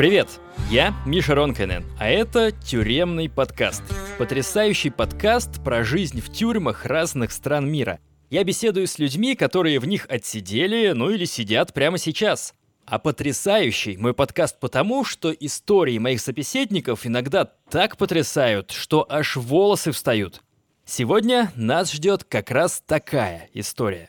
Привет, я Миша Ронкайнен, а это «Тюремный подкаст». Потрясающий подкаст про жизнь в тюрьмах разных стран мира. Я беседую с людьми, которые в них отсидели, ну или сидят прямо сейчас. А потрясающий мой подкаст потому, что истории моих собеседников иногда так потрясают, что аж волосы встают. Сегодня нас ждет как раз такая история.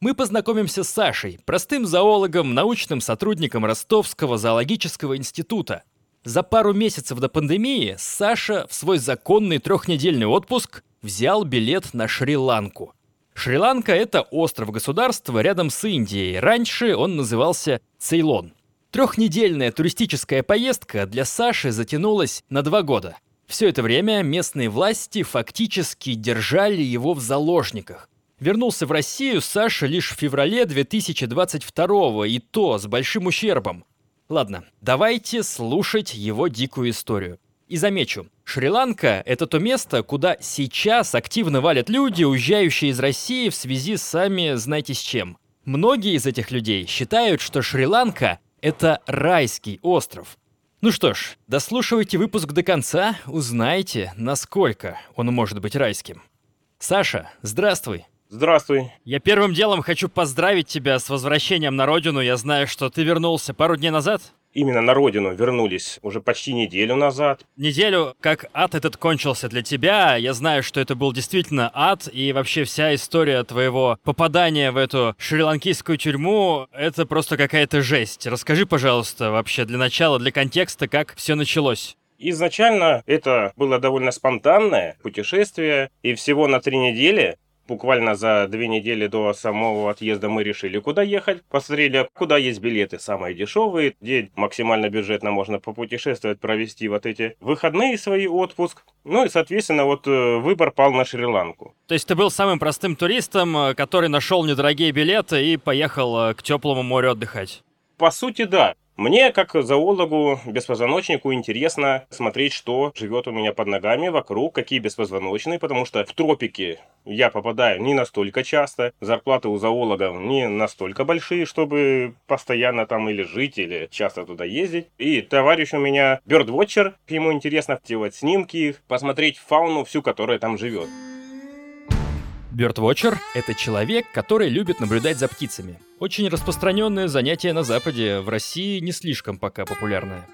Мы познакомимся с Сашей, простым зоологом, научным сотрудником Ростовского зоологического института. За пару месяцев до пандемии Саша в свой законный трехнедельный отпуск взял билет на Шри-Ланку. Шри-Ланка — это остров-государство рядом с Индией. Раньше он назывался Цейлон. Трехнедельная туристическая поездка для Саши затянулась на два года — все это время местные власти фактически держали его в заложниках. Вернулся в Россию Саша лишь в феврале 2022 и то с большим ущербом. Ладно, давайте слушать его дикую историю. И замечу, Шри-Ланка — это то место, куда сейчас активно валят люди, уезжающие из России в связи с сами знаете с чем. Многие из этих людей считают, что Шри-Ланка — это райский остров. Ну что ж, дослушивайте выпуск до конца, узнаете, насколько он может быть райским. Саша, здравствуй. Здравствуй. Я первым делом хочу поздравить тебя с возвращением на родину. Я знаю, что ты вернулся пару дней назад именно на родину вернулись уже почти неделю назад. Неделю, как ад этот кончился для тебя, я знаю, что это был действительно ад, и вообще вся история твоего попадания в эту шри-ланкийскую тюрьму, это просто какая-то жесть. Расскажи, пожалуйста, вообще для начала, для контекста, как все началось. Изначально это было довольно спонтанное путешествие, и всего на три недели буквально за две недели до самого отъезда мы решили, куда ехать. Посмотрели, куда есть билеты самые дешевые, где максимально бюджетно можно попутешествовать, провести вот эти выходные свои отпуск. Ну и, соответственно, вот э, выбор пал на Шри-Ланку. То есть ты был самым простым туристом, э, который нашел недорогие билеты и поехал э, к теплому морю отдыхать? По сути, да. Мне, как зоологу, беспозвоночнику, интересно смотреть, что живет у меня под ногами, вокруг, какие беспозвоночные, потому что в тропике я попадаю не настолько часто, зарплаты у зоологов не настолько большие, чтобы постоянно там или жить, или часто туда ездить. И товарищ у меня бёрдвотчер, ему интересно делать снимки, посмотреть фауну всю, которая там живет. Бёрдвотчер — это человек, который любит наблюдать за птицами. Очень распространенное занятие на Западе, в России не слишком пока популярное.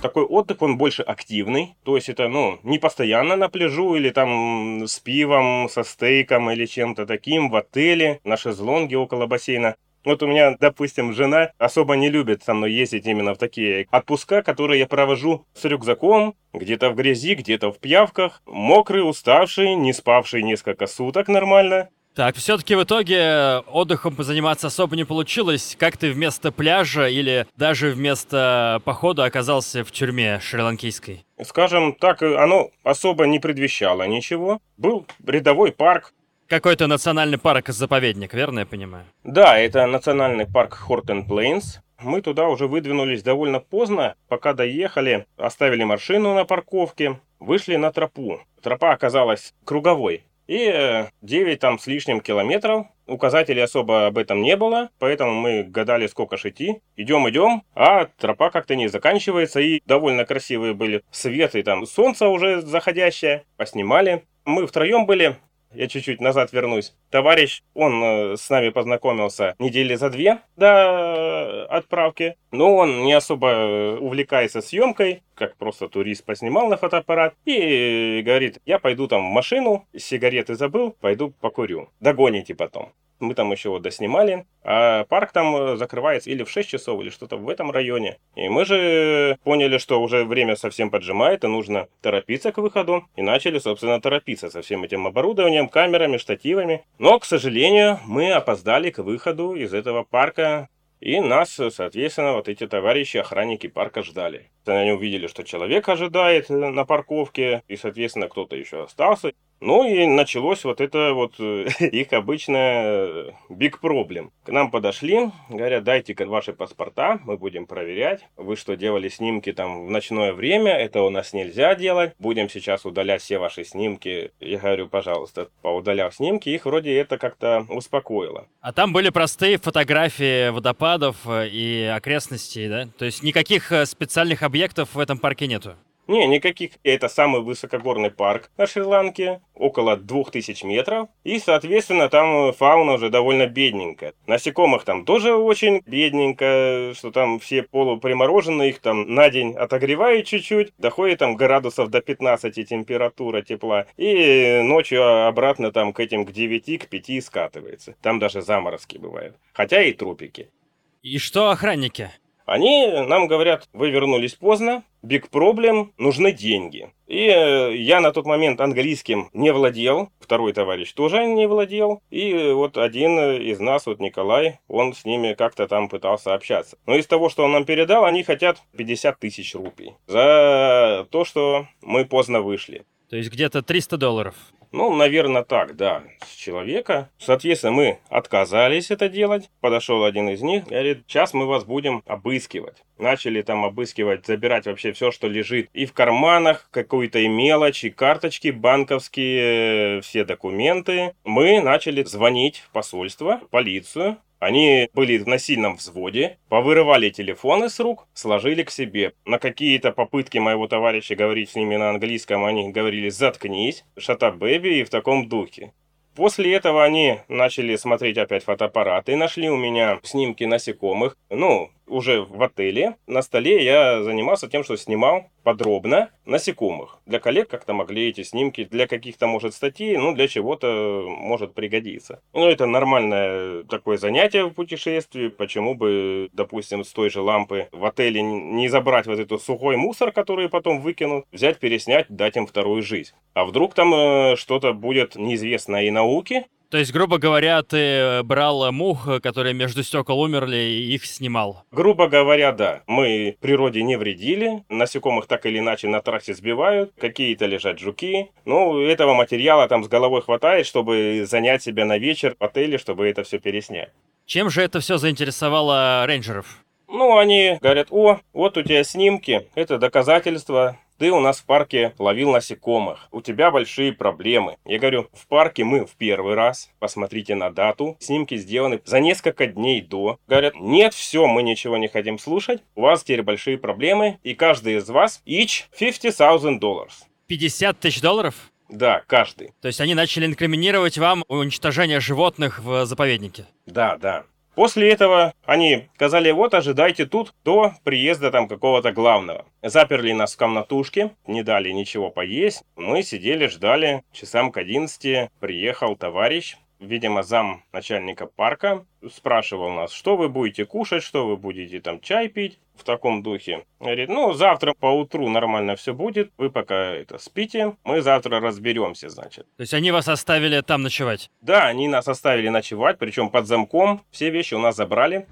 Такой отдых, он больше активный, то есть это, ну, не постоянно на пляжу или там с пивом, со стейком или чем-то таким в отеле, на шезлонге около бассейна. Вот у меня, допустим, жена особо не любит со мной ездить именно в такие отпуска, которые я провожу с рюкзаком, где-то в грязи, где-то в пьявках, мокрый, уставший, не спавший несколько суток нормально. Так, все-таки в итоге отдыхом позаниматься особо не получилось. Как ты вместо пляжа или даже вместо похода оказался в тюрьме шри-ланкийской? Скажем так, оно особо не предвещало ничего. Был рядовой парк, какой-то национальный парк-заповедник, верно я понимаю? Да, это национальный парк Хортен Плейнс. Мы туда уже выдвинулись довольно поздно, пока доехали, оставили машину на парковке, вышли на тропу. Тропа оказалась круговой. И 9 там с лишним километров. Указателей особо об этом не было, поэтому мы гадали, сколько ж. Идем, идем, а тропа как-то не заканчивается. И довольно красивые были светы, там солнце уже заходящее. Поснимали. Мы втроем были, я чуть-чуть назад вернусь. Товарищ, он э, с нами познакомился недели за две до отправки, но он не особо э, увлекается съемкой, как просто турист поснимал на фотоаппарат и говорит, я пойду там в машину, сигареты забыл, пойду покурю. Догоните потом. Мы там еще вот доснимали. А парк там э, закрывается или в 6 часов, или что-то в этом районе. И мы же поняли, что уже время совсем поджимает, и нужно торопиться к выходу. И начали, собственно, торопиться со всем этим оборудованием, камерами, штативами. Но, к сожалению, мы опоздали к выходу из этого парка и нас, соответственно, вот эти товарищи, охранники парка ждали. Они увидели, что человек ожидает э, на парковке, и, соответственно, кто-то еще остался. Ну и началось вот это вот э, их обычное big problem. К нам подошли, говорят, дайте ваши паспорта, мы будем проверять. Вы что, делали снимки там в ночное время? Это у нас нельзя делать. Будем сейчас удалять все ваши снимки. Я говорю, пожалуйста, поудаляв снимки, их вроде это как-то успокоило. А там были простые фотографии водопадов э, и окрестностей, да? То есть никаких э, специальных объектов в этом парке нету? Не, никаких. Это самый высокогорный парк на Шри-Ланке, около 2000 метров. И, соответственно, там фауна уже довольно бедненькая. Насекомых там тоже очень бедненько, что там все полупримороженные, их там на день отогревают чуть-чуть, доходит там градусов до 15 температура тепла. И ночью обратно там к этим, к 9, к 5 скатывается. Там даже заморозки бывают. Хотя и тропики. И что охранники? Они нам говорят, вы вернулись поздно, big problem, нужны деньги. И э, я на тот момент английским не владел, второй товарищ тоже не владел, и вот один из нас, вот Николай, он с ними как-то там пытался общаться. Но из того, что он нам передал, они хотят 50 тысяч рупий за то, что мы поздно вышли. То есть где-то 300 долларов. Ну, наверное, так, да, с человека. Соответственно, мы отказались это делать. Подошел один из них, говорит, сейчас мы вас будем обыскивать. Начали там обыскивать, забирать вообще все, что лежит. И в карманах, какую-то и мелочь, и карточки банковские, э, все документы. Мы начали звонить в посольство, в полицию. Они были в насильном взводе, повырывали телефоны с рук, сложили к себе. На какие-то попытки моего товарища говорить с ними на английском, они говорили «заткнись», «шата бэби» и в таком духе. После этого они начали смотреть опять фотоаппараты, нашли у меня снимки насекомых. Ну, уже в отеле на столе я занимался тем, что снимал подробно насекомых. Для коллег как-то могли эти снимки для каких-то, может, статей, ну, для чего-то может пригодиться. Ну, это нормальное такое занятие в путешествии. Почему бы, допустим, с той же лампы в отеле не забрать вот этот сухой мусор, который потом выкинут, взять, переснять, дать им вторую жизнь. А вдруг там э, что-то будет неизвестно и науке, то есть, грубо говоря, ты э, брал мух, которые между стекол умерли, и их снимал? Грубо говоря, да. Мы природе не вредили, насекомых так или иначе на трассе сбивают, какие-то лежат жуки. Ну, этого материала там с головой хватает, чтобы занять себя на вечер в отеле, чтобы это все переснять. Чем же это все заинтересовало рейнджеров? Ну, они говорят, о, вот у тебя снимки, это доказательство, ты у нас в парке ловил насекомых, у тебя большие проблемы. Я говорю, в парке мы в первый раз, посмотрите на дату, снимки сделаны за несколько дней до. Говорят, нет, все, мы ничего не хотим слушать, у вас теперь большие проблемы, и каждый из вас each 50 тысяч долларов. 50 тысяч долларов? Да, каждый. То есть они начали инкриминировать вам уничтожение животных в заповеднике? Да, да. После этого они сказали, вот ожидайте тут до приезда там какого-то главного. Заперли нас в комнатушке, не дали ничего поесть. Мы сидели, ждали. Часам к 11 приехал товарищ, видимо, зам начальника парка, спрашивал нас, что вы будете кушать, что вы будете там чай пить в таком духе. Говорит, ну, завтра по утру нормально все будет, вы пока это спите, мы завтра разберемся, значит. То есть они вас оставили там ночевать? Да, они нас оставили ночевать, причем под замком, все вещи у нас забрали.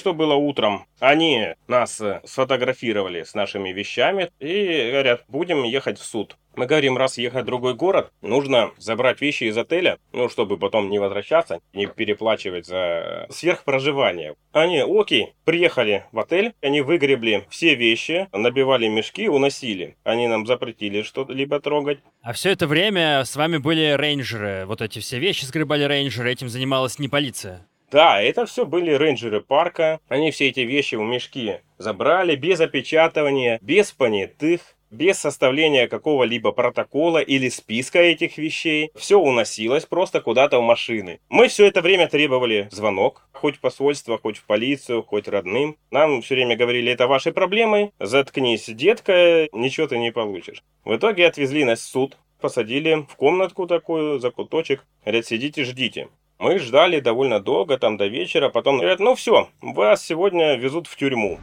Что было утром? Они нас э, сфотографировали с нашими вещами и говорят, будем ехать в суд. Мы говорим, раз ехать в другой город, нужно забрать вещи из отеля, ну, чтобы потом не возвращаться, не переплачивать за сверхпроживание. Они, окей, приехали в отель, они выгребли все вещи, набивали мешки, уносили. Они нам запретили что-либо трогать. А все это время с вами были рейнджеры, вот эти все вещи сгребали рейнджеры, этим занималась не полиция. Да, это все были рейнджеры парка. Они все эти вещи в мешки забрали без опечатывания, без понятых, без составления какого-либо протокола или списка этих вещей. Все уносилось просто куда-то в машины. Мы все это время требовали звонок, хоть в посольство, хоть в полицию, хоть родным. Нам все время говорили, это ваши проблемы, заткнись, детка, ничего ты не получишь. В итоге отвезли нас в суд, посадили в комнатку такую, за куточек. Говорят, сидите, ждите. Мы ждали довольно долго, там до вечера, потом говорят, ну все, вас сегодня везут в тюрьму.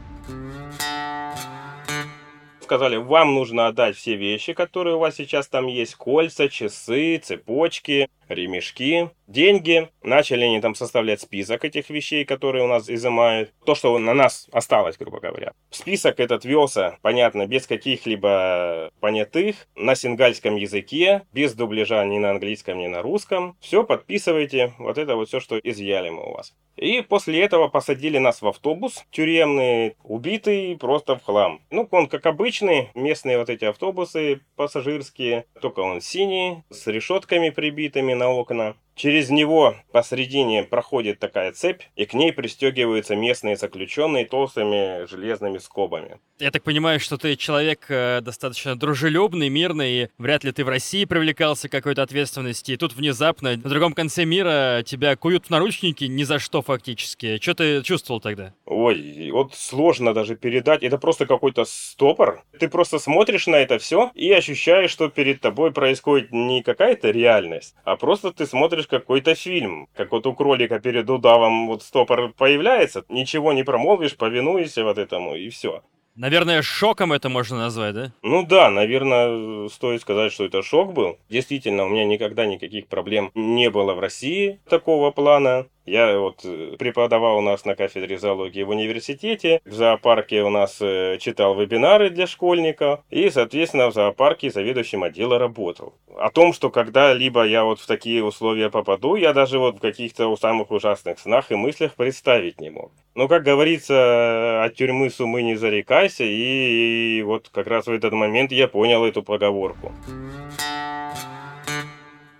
Сказали, вам нужно отдать все вещи, которые у вас сейчас там есть, кольца, часы, цепочки, ремешки, деньги. Начали они там составлять список этих вещей, которые у нас изымают. То, что на нас осталось, грубо говоря. Список этот велся, понятно, без каких-либо понятых, на сингальском языке, без дубляжа ни на английском, ни на русском. Все подписывайте, вот это вот все, что изъяли мы у вас. И после этого посадили нас в автобус тюремный, убитый просто в хлам. Ну, он как обычный, местные вот эти автобусы пассажирские, только он синий, с решетками прибитыми на окна. Через него посредине проходит такая цепь, и к ней пристегиваются местные заключенные толстыми железными скобами. Я так понимаю, что ты человек э, достаточно дружелюбный, мирный, и вряд ли ты в России привлекался к какой-то ответственности, и тут внезапно на другом конце мира тебя куют в наручники ни за что фактически. Что ты чувствовал тогда? Ой, вот сложно даже передать. Это просто какой-то стопор. Ты просто смотришь на это все и ощущаешь, что перед тобой происходит не какая-то реальность, а просто ты смотришь какой-то фильм. Как вот у кролика перед удавом вот стопор появляется, ничего не промолвишь, повинуешься вот этому, и все. Наверное, шоком это можно назвать, да? Ну да, наверное, стоит сказать, что это шок был. Действительно, у меня никогда никаких проблем не было в России такого плана. Я вот э, преподавал у нас на кафедре зоологии в университете, в зоопарке у нас э, читал вебинары для школьников, и, соответственно, в зоопарке заведующим отдела работал. О том, что когда-либо я вот в такие условия попаду, я даже вот в каких-то самых ужасных снах и мыслях представить не мог. Но, как говорится, от тюрьмы с умы не зарекайся, и вот как раз в этот момент я понял эту поговорку.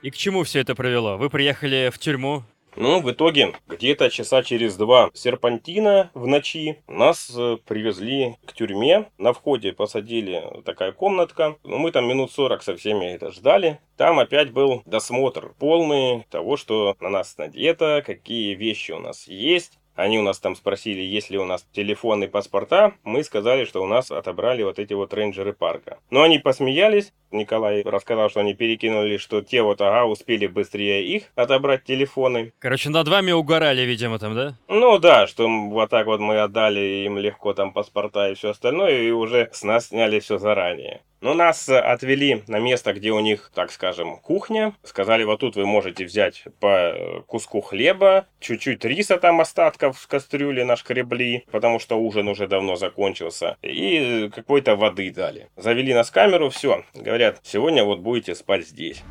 И к чему все это привело? Вы приехали в тюрьму, ну, в итоге, где-то часа через два серпантина в ночи нас э, привезли к тюрьме. На входе посадили такая комнатка. Ну, мы там минут 40 со всеми это ждали. Там опять был досмотр полный того, что на нас надето, какие вещи у нас есть. Они у нас там спросили, есть ли у нас телефоны и паспорта. Мы сказали, что у нас отобрали вот эти вот рейнджеры парка. Но они посмеялись. Николай рассказал, что они перекинули, что те вот, ага, успели быстрее их отобрать телефоны. Короче, над вами угорали, видимо, там, да? Ну да, что вот так вот мы отдали им легко там паспорта и все остальное, и уже с нас сняли все заранее. Но нас отвели на место, где у них, так скажем, кухня. Сказали, вот тут вы можете взять по куску хлеба, чуть-чуть риса там остатков в кастрюле нашкребли, потому что ужин уже давно закончился, и какой-то воды дали. Завели нас камеру, все. Говорят, сегодня вот будете спать здесь.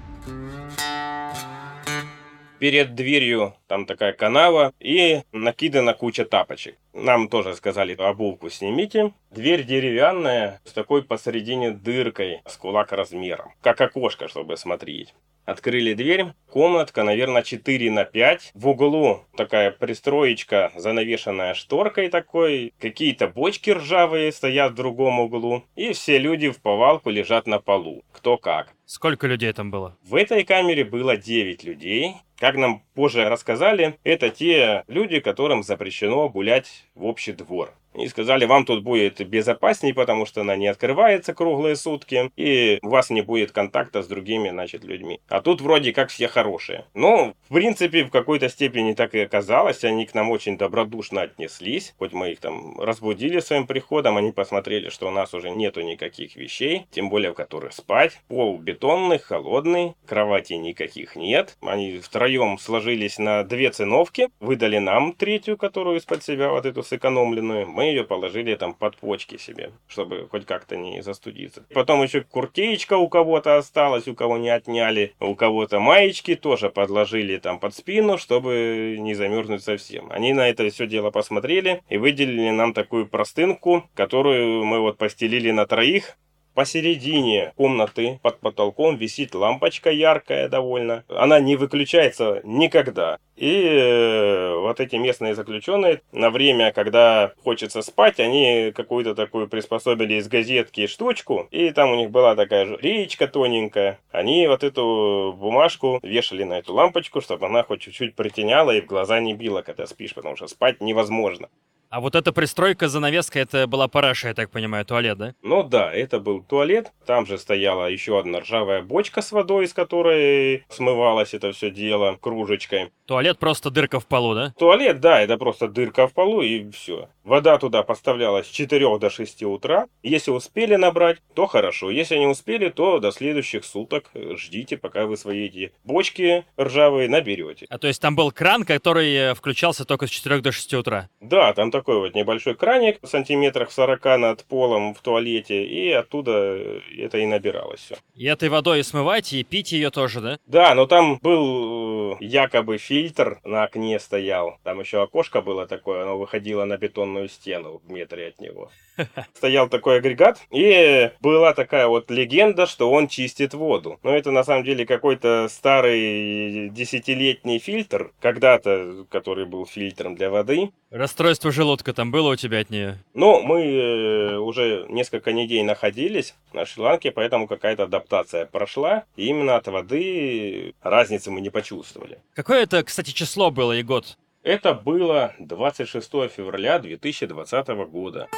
Перед дверью там такая канава и накидана куча тапочек. Нам тоже сказали, обувку снимите. Дверь деревянная с такой посередине дыркой с кулак размером, как окошко, чтобы смотреть. Открыли дверь, комнатка, наверное, 4 на 5. В углу такая пристроечка, занавешенная шторкой такой. Какие-то бочки ржавые стоят в другом углу. И все люди в повалку лежат на полу. Кто как. Сколько людей там было? В этой камере было 9 людей. Как нам позже рассказали, это те люди, которым запрещено гулять в общий двор. И сказали, вам тут будет безопасней, потому что она не открывается круглые сутки, и у вас не будет контакта с другими, значит, людьми. А тут вроде как все хорошие. Ну, в принципе, в какой-то степени так и оказалось. Они к нам очень добродушно отнеслись. Хоть мы их там разбудили своим приходом, они посмотрели, что у нас уже нету никаких вещей, тем более в которых спать. Пол бетонный, холодный, кровати никаких нет. Они втроем сложились на две циновки, выдали нам третью, которую из-под себя вот эту сэкономленную. Мы ее положили там под почки себе, чтобы хоть как-то не застудиться. Потом еще куртеечка у кого-то осталась, у кого не отняли, у кого-то маечки тоже подложили там под спину, чтобы не замерзнуть совсем. Они на это все дело посмотрели и выделили нам такую простынку, которую мы вот постелили на троих, Посередине комнаты под потолком висит лампочка яркая довольно. Она не выключается никогда. И э, вот эти местные заключенные на время, когда хочется спать, они какую-то такую приспособили из газетки штучку, и там у них была такая же речка тоненькая. Они вот эту бумажку вешали на эту лампочку, чтобы она хоть чуть-чуть притеняла и в глаза не била, когда спишь, потому что спать невозможно. А вот эта пристройка, занавеска, это была параша, я так понимаю, туалет, да? Ну да, это был туалет. Там же стояла еще одна ржавая бочка с водой, из которой смывалось это все дело кружечкой. Туалет просто дырка в полу, да? Туалет, да, это просто дырка в полу и все. Вода туда поставлялась с 4 до 6 утра. Если успели набрать, то хорошо. Если не успели, то до следующих суток ждите, пока вы свои эти бочки ржавые наберете. А то есть там был кран, который э, включался только с 4 до 6 утра? Да, там такой вот небольшой краник, сантиметрах 40 над полом в туалете, и оттуда это и набиралось все. И этой водой смывать, и пить ее тоже, да? Да, но там был э, якобы фильтр на окне стоял. Там еще окошко было такое, оно выходило на бетонную стену в метре от него. Стоял такой агрегат, и была такая вот легенда, что он чистит воду. Но это на самом деле какой-то старый десятилетний фильтр, когда-то, который был фильтром для воды. Расстройство желудка там было у тебя от нее? Ну, мы э, уже несколько недель находились на Шри-Ланке, поэтому какая-то адаптация прошла. И именно от воды разницы мы не почувствовали. Какое это, кстати, число было и год? Это было 26 февраля 2020 года.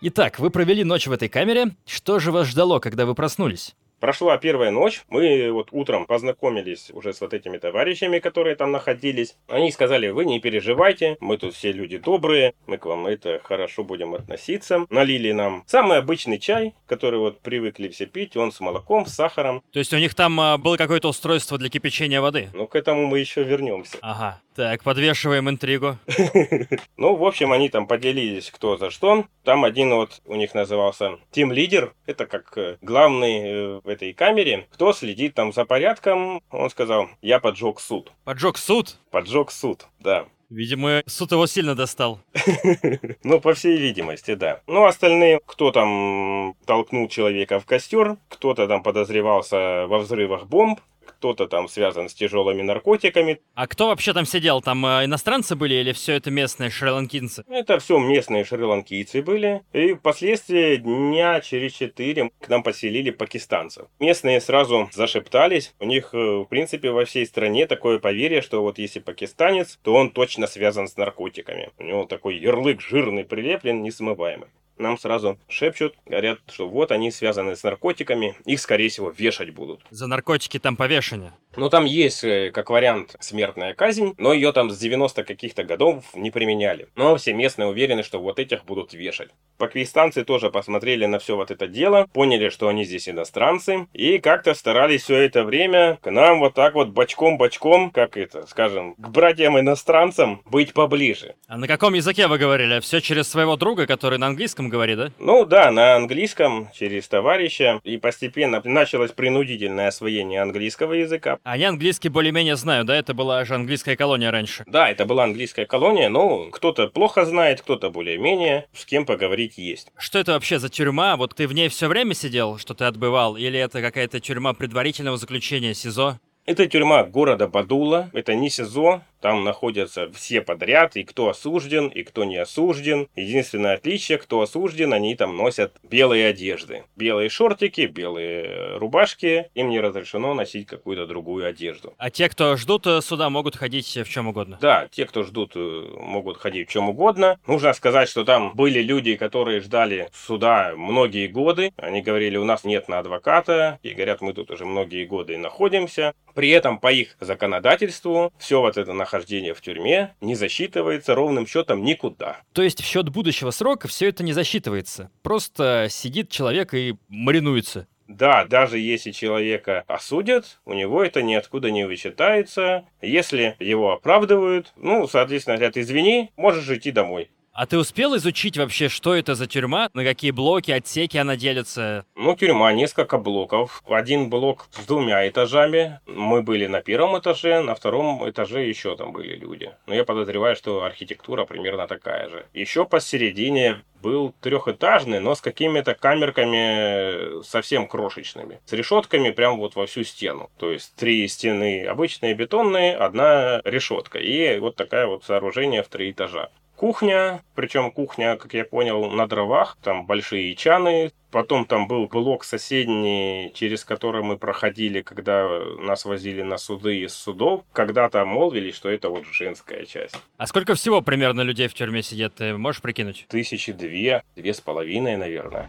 Итак, вы провели ночь в этой камере. Что же вас ждало, когда вы проснулись? Прошла первая ночь, мы вот утром познакомились уже с вот этими товарищами, которые там находились. Они сказали, вы не переживайте, мы тут все люди добрые, мы к вам это хорошо будем относиться. Налили нам самый обычный чай, который вот привыкли все пить, он с молоком, с сахаром. То есть у них там а, было какое-то устройство для кипячения воды? Ну, к этому мы еще вернемся. Ага, так, подвешиваем интригу. Ну, в общем, они там поделились кто за что. Там один вот у них назывался Тим Лидер. Это как э, главный э, этой камере. Кто следит там за порядком, он сказал, я поджег суд. Поджег суд? Поджег суд, да. Видимо, суд его сильно достал. Ну, по всей видимости, да. Ну, остальные, кто там толкнул человека в костер, кто-то там подозревался во взрывах бомб, кто-то там связан с тяжелыми наркотиками. А кто вообще там сидел? Там э, иностранцы были или все это местные шри-ланкинцы? Это все местные шри-ланкийцы были. И впоследствии дня через четыре к нам поселили пакистанцев. Местные сразу зашептались. У них, э, в принципе, во всей стране такое поверье, что вот если пакистанец, то он точно связан с наркотиками. У него такой ярлык жирный прилеплен, несмываемый нам сразу шепчут, говорят, что вот они связаны с наркотиками, их, скорее всего, вешать будут. За наркотики там повешение. Ну, там есть, э, как вариант, смертная казнь, но ее там с 90 каких-то годов не применяли. Но все местные уверены, что вот этих будут вешать. Пакистанцы тоже посмотрели на все вот это дело, поняли, что они здесь иностранцы, и как-то старались все это время к нам вот так вот бочком-бочком, как это, скажем, к братьям-иностранцам быть поближе. А на каком языке вы говорили? Все через своего друга, который на английском говорит, да? Ну да, на английском, через товарища, и постепенно началось принудительное освоение английского языка. А я английский более-менее знаю, да? Это была же английская колония раньше. Да, это была английская колония, но кто-то плохо знает, кто-то более-менее, с кем поговорить есть. Что это вообще за тюрьма? Вот ты в ней все время сидел, что ты отбывал? Или это какая-то тюрьма предварительного заключения СИЗО? Это тюрьма города Бадула, это не СИЗО, там находятся все подряд, и кто осужден, и кто не осужден. Единственное отличие, кто осужден, они там носят белые одежды. Белые шортики, белые рубашки, им не разрешено носить какую-то другую одежду. А те, кто ждут э, суда, могут ходить в чем угодно? Да, те, кто ждут, э, могут ходить в чем угодно. Нужно сказать, что там были люди, которые ждали суда многие годы. Они говорили, у нас нет на адвоката, и говорят, мы тут уже многие годы находимся. При этом по их законодательству все вот это нахождение в тюрьме не засчитывается ровным счетом никуда. То есть в счет будущего срока все это не засчитывается. Просто сидит человек и маринуется. Да, даже если человека осудят, у него это ниоткуда не вычитается. Если его оправдывают, ну, соответственно, говорят, извини, можешь идти домой. А ты успел изучить вообще, что это за тюрьма, на какие блоки, отсеки она делится? Ну, тюрьма, несколько блоков. Один блок с двумя этажами. Мы были на первом этаже, на втором этаже еще там были люди. Но я подозреваю, что архитектура примерно такая же. Еще посередине был трехэтажный, но с какими-то камерками совсем крошечными. С решетками прям вот во всю стену. То есть три стены обычные бетонные, одна решетка. И вот такое вот сооружение в три этажа кухня, причем кухня, как я понял, на дровах, там большие чаны, Потом там был блок соседний, через который мы проходили, когда нас возили на суды из судов. Когда-то молвили, что это вот женская часть. А сколько всего примерно людей в тюрьме сидят, ты можешь прикинуть? Тысячи две, две с половиной, наверное.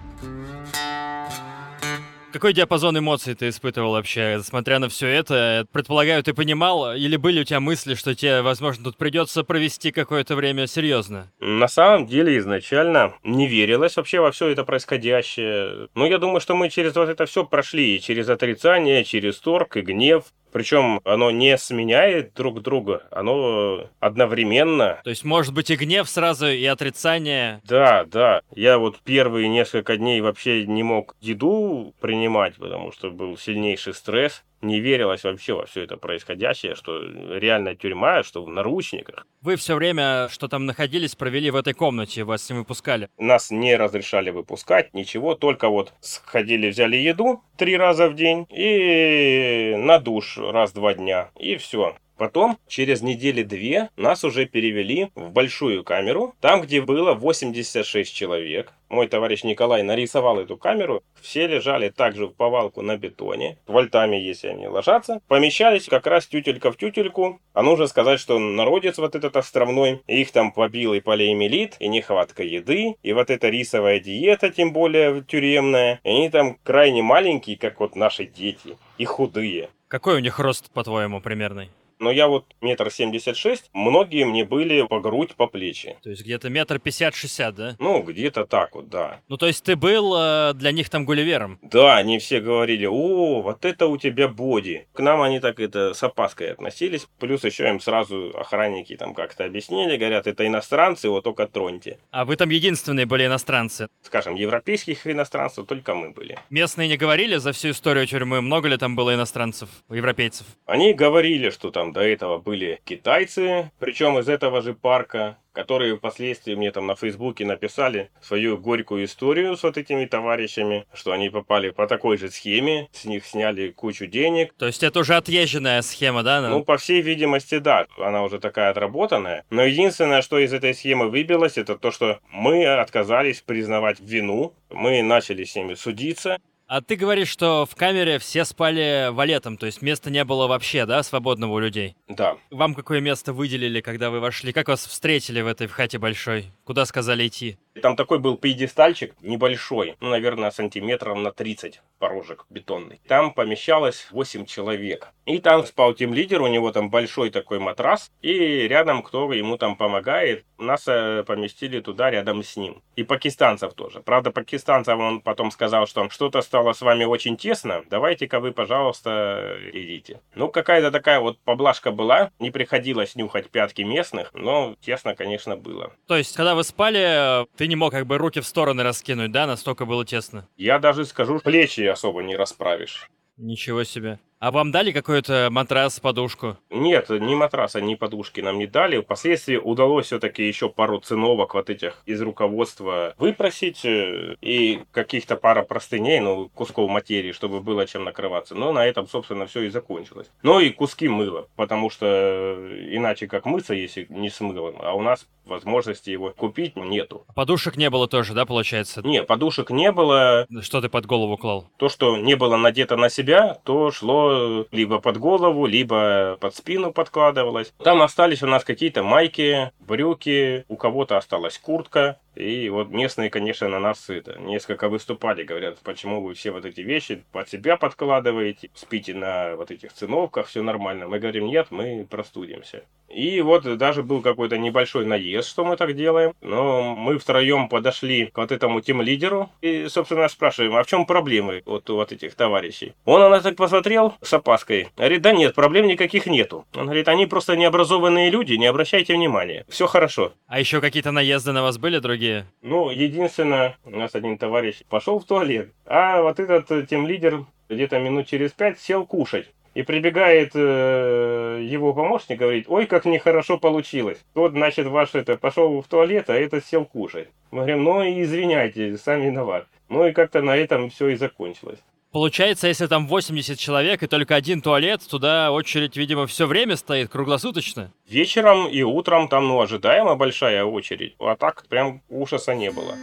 Какой диапазон эмоций ты испытывал вообще, смотря на все это? Предполагаю, ты понимал, или были у тебя мысли, что тебе, возможно, тут придется провести какое-то время серьезно? На самом деле, изначально не верилось вообще во все это происходящее. Но я думаю, что мы через вот это все прошли, через отрицание, через торг и гнев, причем оно не сменяет друг друга, оно одновременно. То есть может быть и гнев сразу, и отрицание. Да, да. Я вот первые несколько дней вообще не мог еду принимать, потому что был сильнейший стресс не верилось вообще во все это происходящее, что реально тюрьма, что в наручниках. Вы все время, что там находились, провели в этой комнате, вас не выпускали? Нас не разрешали выпускать, ничего, только вот сходили, взяли еду три раза в день и на душ раз-два дня, и все. Потом, через недели-две, нас уже перевели в большую камеру, там, где было 86 человек. Мой товарищ Николай нарисовал эту камеру. Все лежали также в повалку на бетоне, вольтами, если они ложатся. Помещались как раз тютелька в тютельку. А нужно сказать, что народец вот этот островной, их там побил и полиэмилит, и нехватка еды, и вот эта рисовая диета, тем более тюремная. И они там крайне маленькие, как вот наши дети, и худые. Какой у них рост, по-твоему, примерный? Но я вот метр семьдесят шесть, многие мне были по грудь, по плечи. То есть где-то метр пятьдесят-шестьдесят, да? Ну, где-то так вот, да. Ну, то есть ты был э, для них там гулливером? Да, они все говорили, о, вот это у тебя боди. К нам они так это с опаской относились. Плюс еще им сразу охранники там как-то объяснили, говорят, это иностранцы, вот только троньте. А вы там единственные были иностранцы? Скажем, европейских иностранцев только мы были. Местные не говорили за всю историю тюрьмы, много ли там было иностранцев, европейцев? Они говорили, что там до этого были китайцы, причем из этого же парка, которые впоследствии мне там на Фейсбуке написали свою горькую историю с вот этими товарищами, что они попали по такой же схеме, с них сняли кучу денег. То есть это уже отъезженная схема, да? Ну, по всей видимости, да, она уже такая отработанная. Но единственное, что из этой схемы выбилось, это то, что мы отказались признавать вину, мы начали с ними судиться, а ты говоришь, что в камере все спали валетом, то есть места не было вообще, да, свободного у людей? Да. Вам какое место выделили, когда вы вошли? Как вас встретили в этой хате большой? Куда сказали идти? Там такой был пьедестальчик небольшой, ну, наверное, сантиметров на 30 порожек бетонный. Там помещалось 8 человек. И там спал тем лидер, у него там большой такой матрас, и рядом кто ему там помогает, нас э, поместили туда рядом с ним. И пакистанцев тоже. Правда, пакистанцев он потом сказал, что что-то стало с вами очень тесно, давайте-ка вы, пожалуйста, идите. Ну, какая-то такая вот поблажка была, не приходилось нюхать пятки местных, но тесно, конечно, было. То есть, когда вы спали, ты не мог как бы руки в стороны раскинуть, да? Настолько было тесно. Я даже скажу, плечи особо не расправишь. Ничего себе. А вам дали какой-то матрас, подушку? Нет, ни матраса, ни подушки нам не дали. Впоследствии удалось все-таки еще пару циновок вот этих из руководства выпросить э, и каких-то пара простыней, ну, кусков материи, чтобы было чем накрываться. Но на этом, собственно, все и закончилось. Ну и куски мыла, потому что э, иначе как мыться, если не с мылом, а у нас возможности его купить нету. Подушек не было тоже, да, получается? Не, подушек не было. Что ты под голову клал? То, что не было надето на себя, то шло либо под голову, либо под спину подкладывалось. Там остались у нас какие-то майки, брюки, у кого-то осталась куртка. И вот местные, конечно, на нас это несколько выступали, говорят, почему вы все вот эти вещи под себя подкладываете, спите на вот этих циновках, все нормально. Мы говорим, нет, мы простудимся. И вот даже был какой-то небольшой наезд, что мы так делаем. Но мы втроем подошли к вот этому тем лидеру и, собственно, спрашиваем, а в чем проблемы вот у вот этих товарищей? Он на нас так посмотрел с опаской. Говорит, да нет, проблем никаких нету. Он говорит, они просто необразованные люди, не обращайте внимания. Все хорошо. А еще какие-то наезды на вас были другие? Ну, единственное, у нас один товарищ пошел в туалет, а вот этот тем лидер где-то минут через пять сел кушать. И прибегает э, его помощник, говорит, ой, как нехорошо получилось. Тот, значит, ваш это, пошел в туалет, а этот сел кушать. Мы говорим, ну и извиняйте, сами виноват. Ну и как-то на этом все и закончилось. Получается, если там 80 человек и только один туалет, туда очередь, видимо, все время стоит, круглосуточно? Вечером и утром там, ну, ожидаемо большая очередь. А так прям ужаса не было.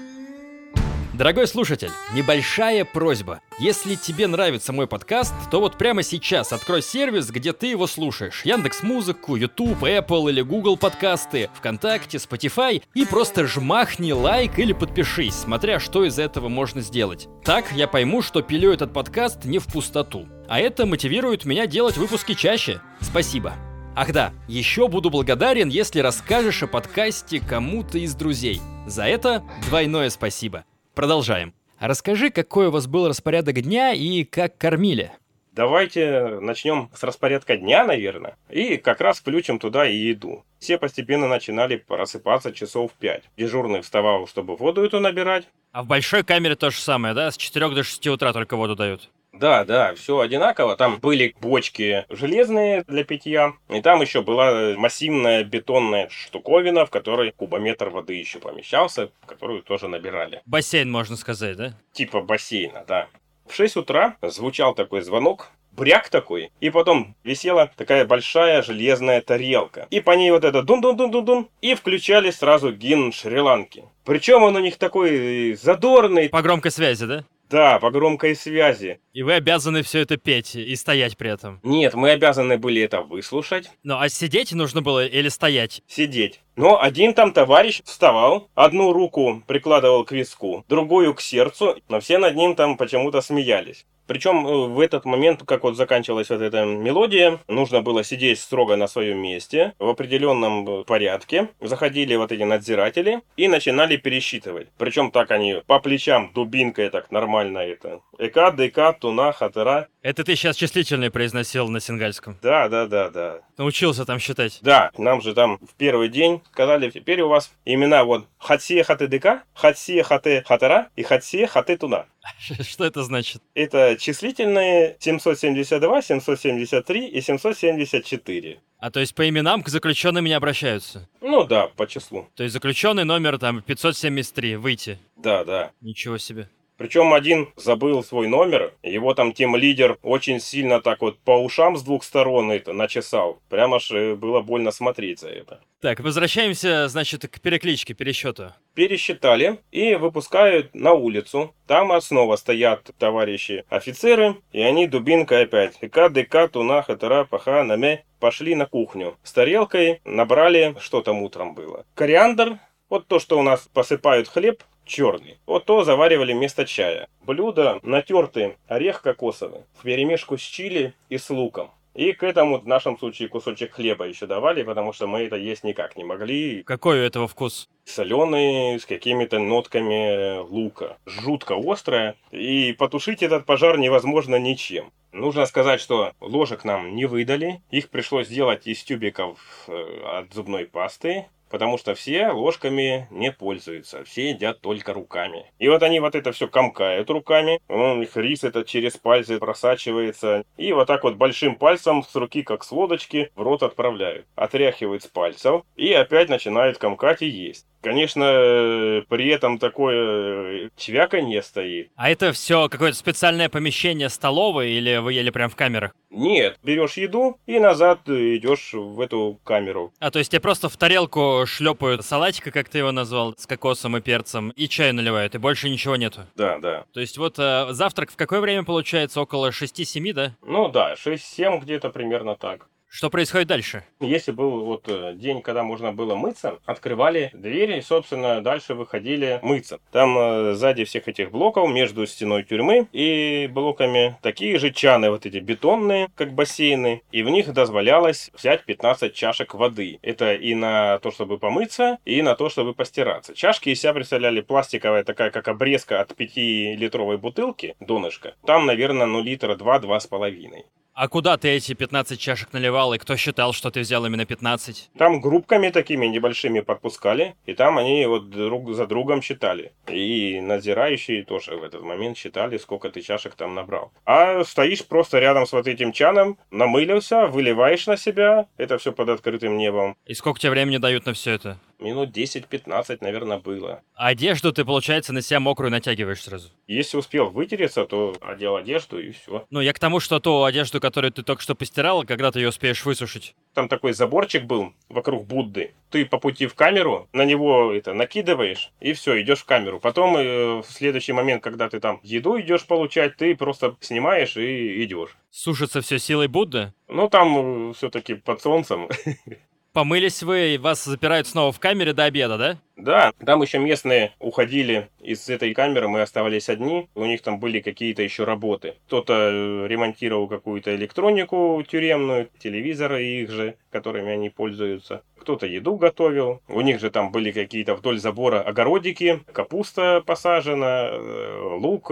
Дорогой слушатель, небольшая просьба. Если тебе нравится мой подкаст, то вот прямо сейчас открой сервис, где ты его слушаешь. Яндекс Музыку, YouTube, Apple или Google подкасты, ВКонтакте, Spotify и просто жмахни лайк или подпишись, смотря что из этого можно сделать. Так я пойму, что пилю этот подкаст не в пустоту. А это мотивирует меня делать выпуски чаще. Спасибо. Ах да, еще буду благодарен, если расскажешь о подкасте кому-то из друзей. За это двойное спасибо. Продолжаем. Расскажи, какой у вас был распорядок дня и как кормили? Давайте начнем с распорядка дня, наверное, и как раз включим туда и еду. Все постепенно начинали просыпаться часов в 5. Дежурный вставал, чтобы воду эту набирать. А в большой камере то же самое, да? С 4 до 6 утра только воду дают. Да, да, все одинаково. Там были бочки железные для питья, и там еще была массивная бетонная штуковина, в которой кубометр воды еще помещался, которую тоже набирали. Бассейн, можно сказать, да? Типа бассейна, да. В 6 утра звучал такой звонок, бряк такой, и потом висела такая большая железная тарелка. И по ней вот это дун-дун-дун-дун-дун, и включали сразу гимн Шри-Ланки. Причем он у них такой задорный. По громкой связи, да? Да, по громкой связи. И вы обязаны все это петь и стоять при этом. Нет, мы обязаны были это выслушать. Ну, а сидеть нужно было или стоять? Сидеть. Но один там товарищ вставал, одну руку прикладывал к виску, другую к сердцу, но все над ним там почему-то смеялись. Причем э, в этот момент, как вот заканчивалась вот эта мелодия, нужно было сидеть строго на своем месте, в определенном э, порядке. Заходили вот эти надзиратели и начинали пересчитывать. Причем так они по плечам дубинкой так нормально это. Эка, дека, туна, хатера. Это ты сейчас числительные произносил на сингальском? Да, да, да, да. Научился там считать? Да, нам же там в первый день сказали, теперь у вас имена вот Хатсия Хаты дека, Хатсия Хаты Хатера и Хатсия Хаты туна. Что это значит? Это числительные 772, 773 и 774. А то есть по именам к заключенным не обращаются? Ну да, по числу. То есть заключенный номер там 573, выйти? Да, да. Ничего себе. Причем один забыл свой номер, его там тем лидер очень сильно так вот по ушам с двух сторон это начесал. Прямо ж э, было больно смотреть за это. Так, возвращаемся, значит, к перекличке, пересчету. Пересчитали и выпускают на улицу. Там снова стоят товарищи офицеры, и они дубинкой опять. Ика, дека, туна, хатара, паха, наме. Пошли на кухню. С тарелкой набрали, что там утром было. Кориандр, вот то, что у нас посыпают хлеб, черный. Вот то заваривали вместо чая. Блюдо натертый орех кокосовый в перемешку с чили и с луком. И к этому в нашем случае кусочек хлеба еще давали, потому что мы это есть никак не могли. Какой у этого вкус? Соленый, с какими-то нотками лука. Жутко острое. И потушить этот пожар невозможно ничем. Нужно сказать, что ложек нам не выдали. Их пришлось сделать из тюбиков э, от зубной пасты потому что все ложками не пользуются, все едят только руками. И вот они вот это все комкают руками, у них рис это через пальцы просачивается, и вот так вот большим пальцем с руки, как с лодочки, в рот отправляют. Отряхивают с пальцев и опять начинают комкать и есть. Конечно, при этом такое э, чвяканье стоит. А это все какое-то специальное помещение столовой или вы ели прям в камерах? Нет, берешь еду и назад идешь в эту камеру. А то есть тебе просто в тарелку шлепают салатика, как ты его назвал, с кокосом и перцем, и чай наливают, и больше ничего нету? Да, да. То есть вот э, завтрак в какое время получается? Около 6-7, да? Ну да, 6-7 где-то примерно так. Что происходит дальше? Если был вот э, день, когда можно было мыться, открывали двери и, собственно, дальше выходили мыться. Там э, сзади всех этих блоков, между стеной тюрьмы и блоками, такие же чаны, вот эти бетонные, как бассейны, и в них дозволялось взять 15 чашек воды. Это и на то, чтобы помыться, и на то, чтобы постираться. Чашки из себя представляли пластиковая такая, как обрезка от 5-литровой бутылки, донышко. Там, наверное, ну литра 2-2,5. А куда ты эти 15 чашек наливал, и кто считал, что ты взял именно 15? Там группками такими небольшими подпускали, и там они вот друг за другом считали. И надзирающие тоже в этот момент считали, сколько ты чашек там набрал. А стоишь просто рядом с вот этим чаном, намылился, выливаешь на себя, это все под открытым небом. И сколько тебе времени дают на все это? Минут 10-15, наверное, было. А одежду ты, получается, на себя мокрую натягиваешь сразу? Если успел вытереться, то одел одежду и все. Ну, я к тому, что ту одежду, которую ты только что постирал, когда ты ее успеешь высушить. Там такой заборчик был вокруг Будды. Ты по пути в камеру, на него это накидываешь, и все, идешь в камеру. Потом э, в следующий момент, когда ты там еду идешь получать, ты просто снимаешь и идешь. Сушится все силой Будды? Ну, там все-таки под солнцем. Помылись вы, и вас запирают снова в камере до обеда, да? Да, там еще местные уходили из этой камеры, мы оставались одни. У них там были какие-то еще работы. Кто-то э, ремонтировал какую-то электронику тюремную, телевизоры их же, которыми они пользуются. Кто-то еду готовил. У них же там были какие-то вдоль забора огородики, капуста посажена, э, лук.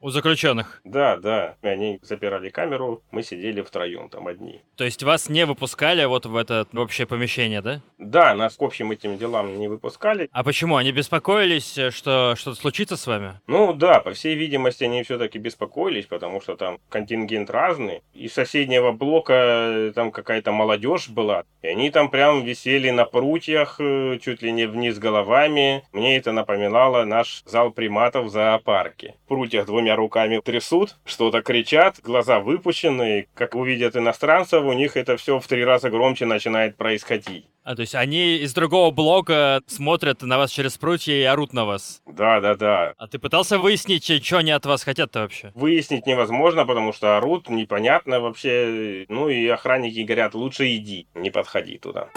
У заключенных? Да, да. Они запирали камеру, мы сидели втроем там одни. То есть вас не выпускали вот в это общее помещение, да? Да, нас к общим этим делам не выпускали. А почему? Они беспокоились, э, что что-то случится с вами? Ну да, по всей видимости, они все-таки беспокоились, потому что там контингент разный. Из соседнего блока э, там какая-то молодежь была. И они там прям висели на прутьях, э, чуть ли не вниз головами. Мне это напоминало наш зал приматов в зоопарке. В прутьях двумя руками трясут, что-то кричат, глаза выпущены. Как увидят иностранцев, у них это все в три раза громче начинает происходить. А, то есть они из другого блока смотрят на вас через прутья и орут на вас? Да, да, да. А ты пытался выяснить, что они от вас хотят-то вообще? Выяснить невозможно, потому что орут, непонятно вообще. Ну и охранники говорят, лучше иди, не подходи туда.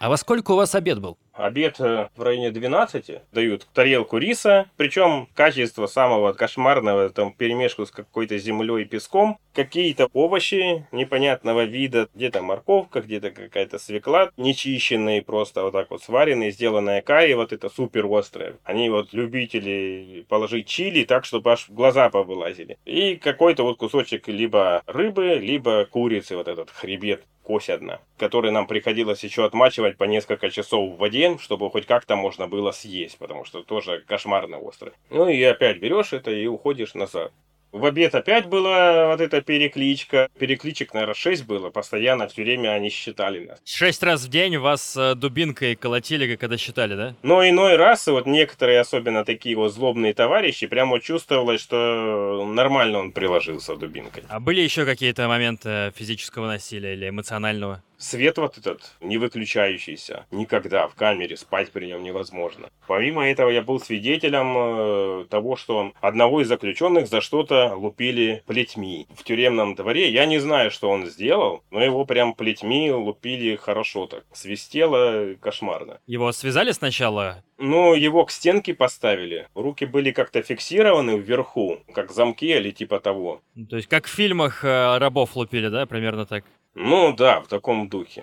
А во сколько у вас обед был? Обед э, в районе 12 дают тарелку риса, причем качество самого кошмарного, там перемешку с какой-то землей и песком, какие-то овощи непонятного вида, где-то морковка, где-то какая-то свекла, нечищенные, просто вот так вот сваренные, сделанная карри, вот это супер острое. Они вот любители положить чили так, чтобы аж глаза повылазили. И какой-то вот кусочек либо рыбы, либо курицы, вот этот хребет кость одна, который нам приходилось еще отмачивать по несколько часов в воде, чтобы хоть как-то можно было съесть, потому что тоже кошмарно острый. Ну и опять берешь это и уходишь назад. В обед опять была вот эта перекличка. Перекличек, наверное, 6 было. Постоянно все время они считали нас. Шесть раз в день вас э, дубинкой колотили, когда считали, да? Но иной раз, вот некоторые, особенно такие вот злобные товарищи, прямо чувствовалось, что нормально он приложился дубинкой. А были еще какие-то моменты физического насилия или эмоционального? Свет вот этот не выключающийся. Никогда в камере спать при нем невозможно. Помимо этого я был свидетелем э, того, что одного из заключенных за что-то лупили плетьми. В тюремном дворе я не знаю, что он сделал, но его прям плетьми лупили хорошо так. Свистело кошмарно. Его связали сначала? Ну, его к стенке поставили. Руки были как-то фиксированы вверху, как замки или типа того. То есть как в фильмах э, рабов лупили, да, примерно так? Ну да, в таком духе.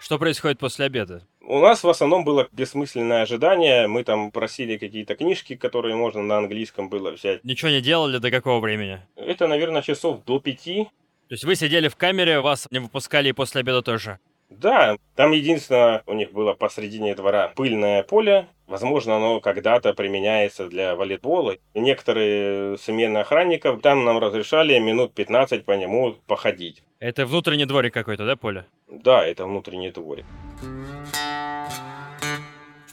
Что происходит после обеда? У нас в основном было бессмысленное ожидание. Мы там просили какие-то книжки, которые можно на английском было взять. Ничего не делали до какого времени? Это, наверное, часов до пяти. То есть вы сидели в камере, вас не выпускали и после обеда тоже? Да, там единственное у них было посредине двора пыльное поле. Возможно, оно когда-то применяется для волейбола. И некоторые смены охранников там нам разрешали минут 15 по нему походить. Это внутренний дворик какой-то, да, поле? Да, это внутренний дворик.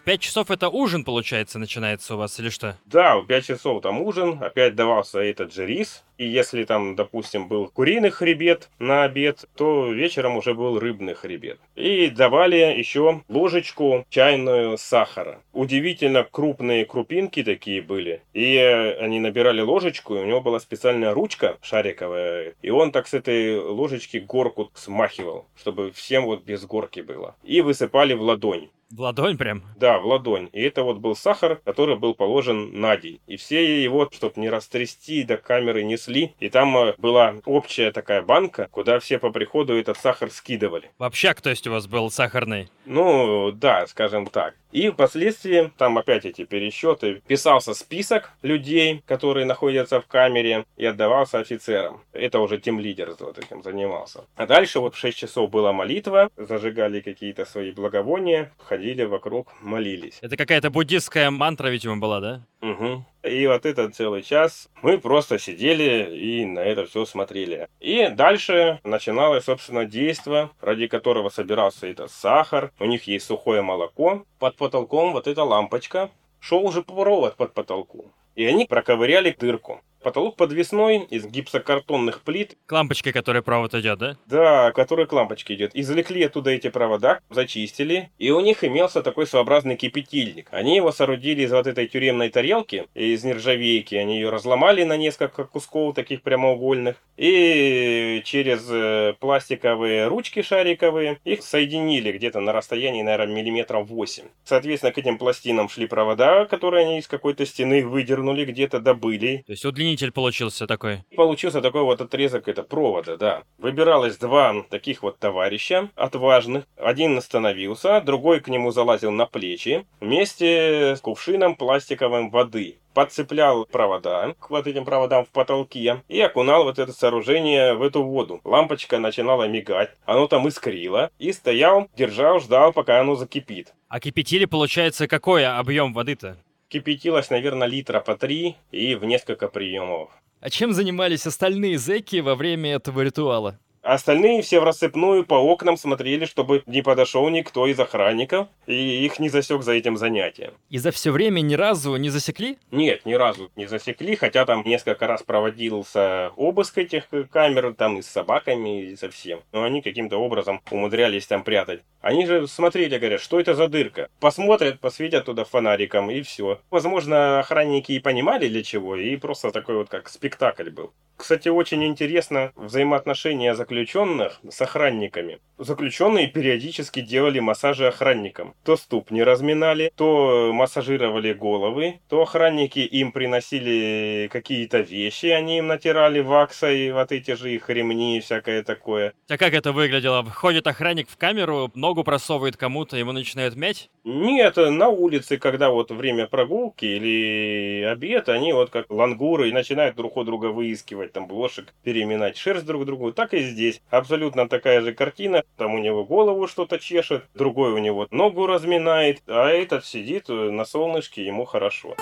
В пять часов это ужин, получается, начинается у вас или что? Да, в 5 часов там ужин, опять давался этот же рис. И если там, допустим, был куриный хребет на обед, то вечером уже был рыбный хребет. И давали еще ложечку чайную сахара. Удивительно крупные крупинки такие были. И они набирали ложечку, и у него была специальная ручка шариковая. И он так с этой ложечки горку смахивал, чтобы всем вот без горки было. И высыпали в ладонь. В ладонь прям? Да, в ладонь. И это вот был сахар, который был положен на день. И все его, чтобы не растрясти, до камеры несли. И там э, была общая такая банка, куда все по приходу этот сахар скидывали. В общак, то есть у вас был сахарный? Ну, да, скажем так. И впоследствии, там опять эти пересчеты, писался список людей, которые находятся в камере, и отдавался офицерам. Это уже тем лидер вот этим занимался. А дальше вот в 6 часов была молитва, зажигали какие-то свои благовония, ходили вокруг, молились. Это какая-то буддистская мантра, видимо, была, да? Угу. И вот этот целый час мы просто сидели и на это все смотрели. И дальше начиналось, собственно, действо, ради которого собирался этот сахар. У них есть сухое молоко. Под потолком вот эта лампочка. Шел уже провод под потолку. И они проковыряли дырку. Потолок подвесной из гипсокартонных плит. К лампочке, которая провод идет, да? Да, которая к лампочке идет. Извлекли оттуда эти провода, зачистили, и у них имелся такой своеобразный кипятильник. Они его соорудили из вот этой тюремной тарелки, из нержавейки. Они ее разломали на несколько кусков таких прямоугольных, и через э, пластиковые ручки шариковые их соединили где-то на расстоянии, наверное, миллиметров 8. Соответственно, к этим пластинам шли провода, которые они из какой-то стены выдернули, где-то добыли. То есть удлинить удлинитель получился такой. Получился такой вот отрезок это провода, да. Выбиралось два таких вот товарища, отважных. Один остановился, другой к нему залазил на плечи вместе с кувшином пластиковым воды подцеплял провода к вот этим проводам в потолке и окунал вот это сооружение в эту воду. Лампочка начинала мигать, оно там искрило, и стоял, держал, ждал, пока оно закипит. А кипятили, получается, какой объем воды-то? Кипятилось, наверное, литра по три и в несколько приемов. А чем занимались остальные зэки во время этого ритуала? Остальные все в рассыпную по окнам смотрели, чтобы не подошел никто из охранников и их не засек за этим занятием. И за все время ни разу не засекли? Нет, ни разу не засекли, хотя там несколько раз проводился обыск этих камер, там и с собаками, и со всем. Но они каким-то образом умудрялись там прятать. Они же смотрели, говорят, что это за дырка. Посмотрят, посветят туда фонариком и все. Возможно, охранники и понимали для чего, и просто такой вот как спектакль был. Кстати, очень интересно взаимоотношения заключенных с охранниками. Заключенные периодически делали массажи охранникам. То ступни разминали, то массажировали головы, то охранники им приносили какие-то вещи, они им натирали ваксой, вот эти же их ремни и всякое такое. А как это выглядело? Входит охранник в камеру, ногу просовывает кому-то, ему начинают мять? Нет, на улице, когда вот время прогулки или обед, они вот как лангуры и начинают друг у друга выискивать там блошек, переминать шерсть друг другу. Так и здесь. Абсолютно такая же картина. Там у него голову что-то чешет, другой у него ногу разминает, а этот сидит на солнышке, ему хорошо.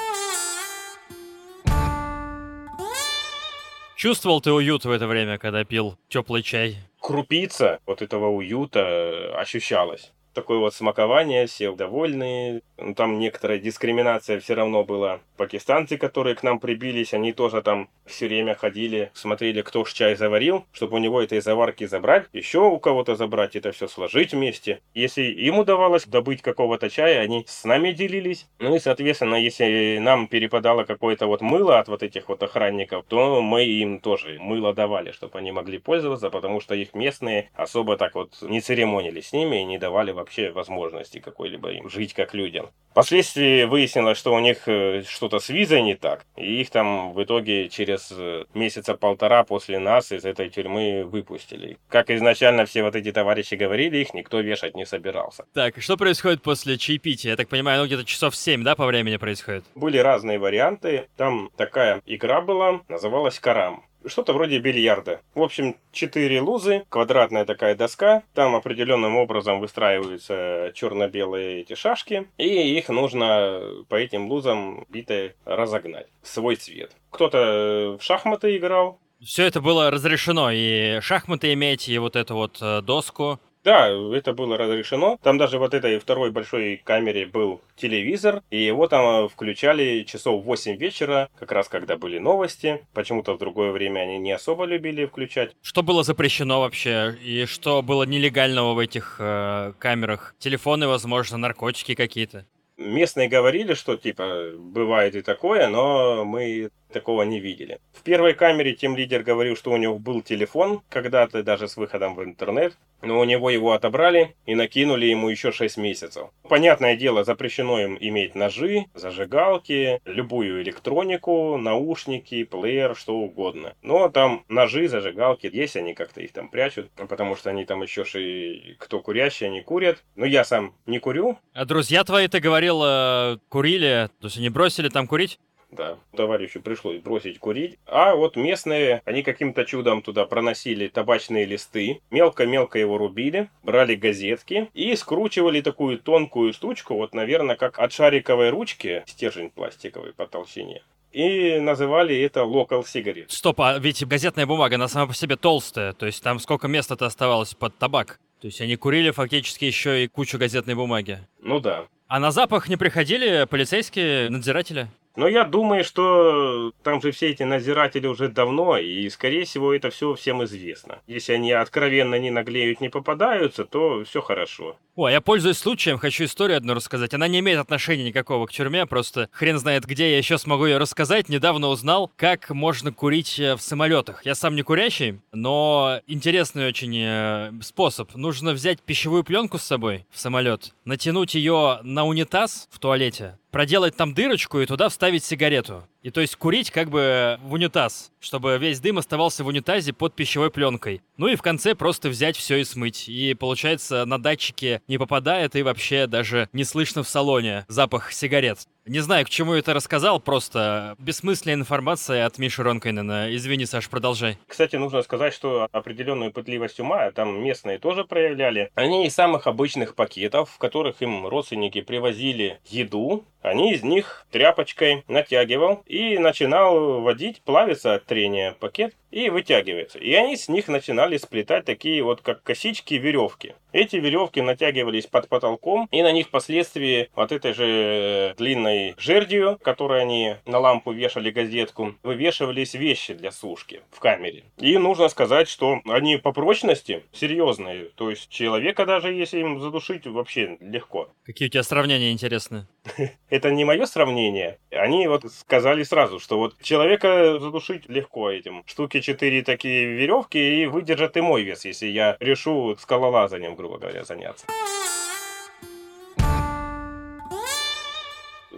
Чувствовал ты уют в это время, когда пил теплый чай? Крупица вот этого уюта ощущалась такое вот смакование, все довольные. Ну, там некоторая дискриминация все равно была. Пакистанцы, которые к нам прибились, они тоже там все время ходили, смотрели, кто ж чай заварил, чтобы у него этой заварки забрать, еще у кого-то забрать, это все сложить вместе. Если им удавалось добыть какого-то чая, они с нами делились. Ну и, соответственно, если нам перепадало какое-то вот мыло от вот этих вот охранников, то мы им тоже мыло давали, чтобы они могли пользоваться, потому что их местные особо так вот не церемонились с ними и не давали вообще возможности какой-либо им жить как людям. Впоследствии выяснилось, что у них э, что-то с визой не так, и их там в итоге через э, месяца полтора после нас из этой тюрьмы выпустили. Как изначально все вот эти товарищи говорили, их никто вешать не собирался. Так, что происходит после чаепития? Я так понимаю, ну где-то часов 7, да, по времени происходит? Были разные варианты. Там такая игра была, называлась «Карам» что-то вроде бильярда. В общем, четыре лузы, квадратная такая доска, там определенным образом выстраиваются черно-белые эти шашки, и их нужно по этим лузам битой разогнать свой цвет. Кто-то в шахматы играл, все это было разрешено, и шахматы иметь, и вот эту вот э, доску. Да, это было разрешено. Там даже вот этой второй большой камере был телевизор, и его там э, включали часов 8 вечера, как раз когда были новости. Почему-то в другое время они не особо любили включать. Что было запрещено вообще? И что было нелегального в этих э, камерах? Телефоны, возможно, наркотики какие-то? Местные говорили, что типа бывает и такое, но мы такого не видели. В первой камере тем лидер говорил, что у него был телефон, когда-то даже с выходом в интернет, но у него его отобрали и накинули ему еще 6 месяцев. Понятное дело, запрещено им иметь ножи, зажигалки, любую электронику, наушники, плеер, что угодно. Но там ножи, зажигалки есть, они как-то их там прячут, потому что они там еще и кто курящий, они курят. Но я сам не курю. А друзья твои, ты говорил, э, курили, то есть они бросили там курить? Да, товарищу пришлось бросить курить. А вот местные, они каким-то чудом туда проносили табачные листы, мелко-мелко его рубили, брали газетки и скручивали такую тонкую штучку, вот, наверное, как от шариковой ручки, стержень пластиковый по толщине и называли это local cigarette. Стоп, а ведь газетная бумага, она сама по себе толстая, то есть там сколько места-то оставалось под табак? То есть они курили фактически еще и кучу газетной бумаги. Ну да. А на запах не приходили полицейские надзиратели? Но я думаю, что там же все эти надзиратели уже давно, и, скорее всего, это все всем известно. Если они откровенно не наглеют, не попадаются, то все хорошо. О, я пользуюсь случаем, хочу историю одну рассказать. Она не имеет отношения никакого к тюрьме, просто хрен знает где я еще смогу ее рассказать. Недавно узнал, как можно курить э, в самолетах. Я сам не курящий, но интересный очень э, способ. Нужно взять пищевую пленку с собой в самолет, натянуть ее на унитаз в туалете, проделать там дырочку и туда вставить сигарету. И то есть курить как бы в унитаз, чтобы весь дым оставался в унитазе под пищевой пленкой. Ну и в конце просто взять все и смыть. И получается на датчике не попадает и вообще даже не слышно в салоне запах сигарет. Не знаю, к чему это рассказал, просто бессмысленная информация от Миши Ронкайнена. Извини, Саш, продолжай. Кстати, нужно сказать, что определенную пытливость ума там местные тоже проявляли. Они из самых обычных пакетов, в которых им родственники привозили еду, они из них тряпочкой натягивал и начинал водить, плавиться от трения. Пакет и вытягивается. И они с них начинали сплетать такие вот как косички веревки. Эти веревки натягивались под потолком, и на них впоследствии вот этой же длинной жердью, которой они на лампу вешали газетку, вывешивались вещи для сушки в камере. И нужно сказать, что они по прочности серьезные. То есть человека даже если им задушить вообще легко. Какие у тебя сравнения интересные? Это не мое сравнение. Они вот сказали сразу, что вот человека задушить легко этим. Штуки четыре такие веревки и выдержат и мой вес, если я решу скалолазанием, грубо говоря, заняться.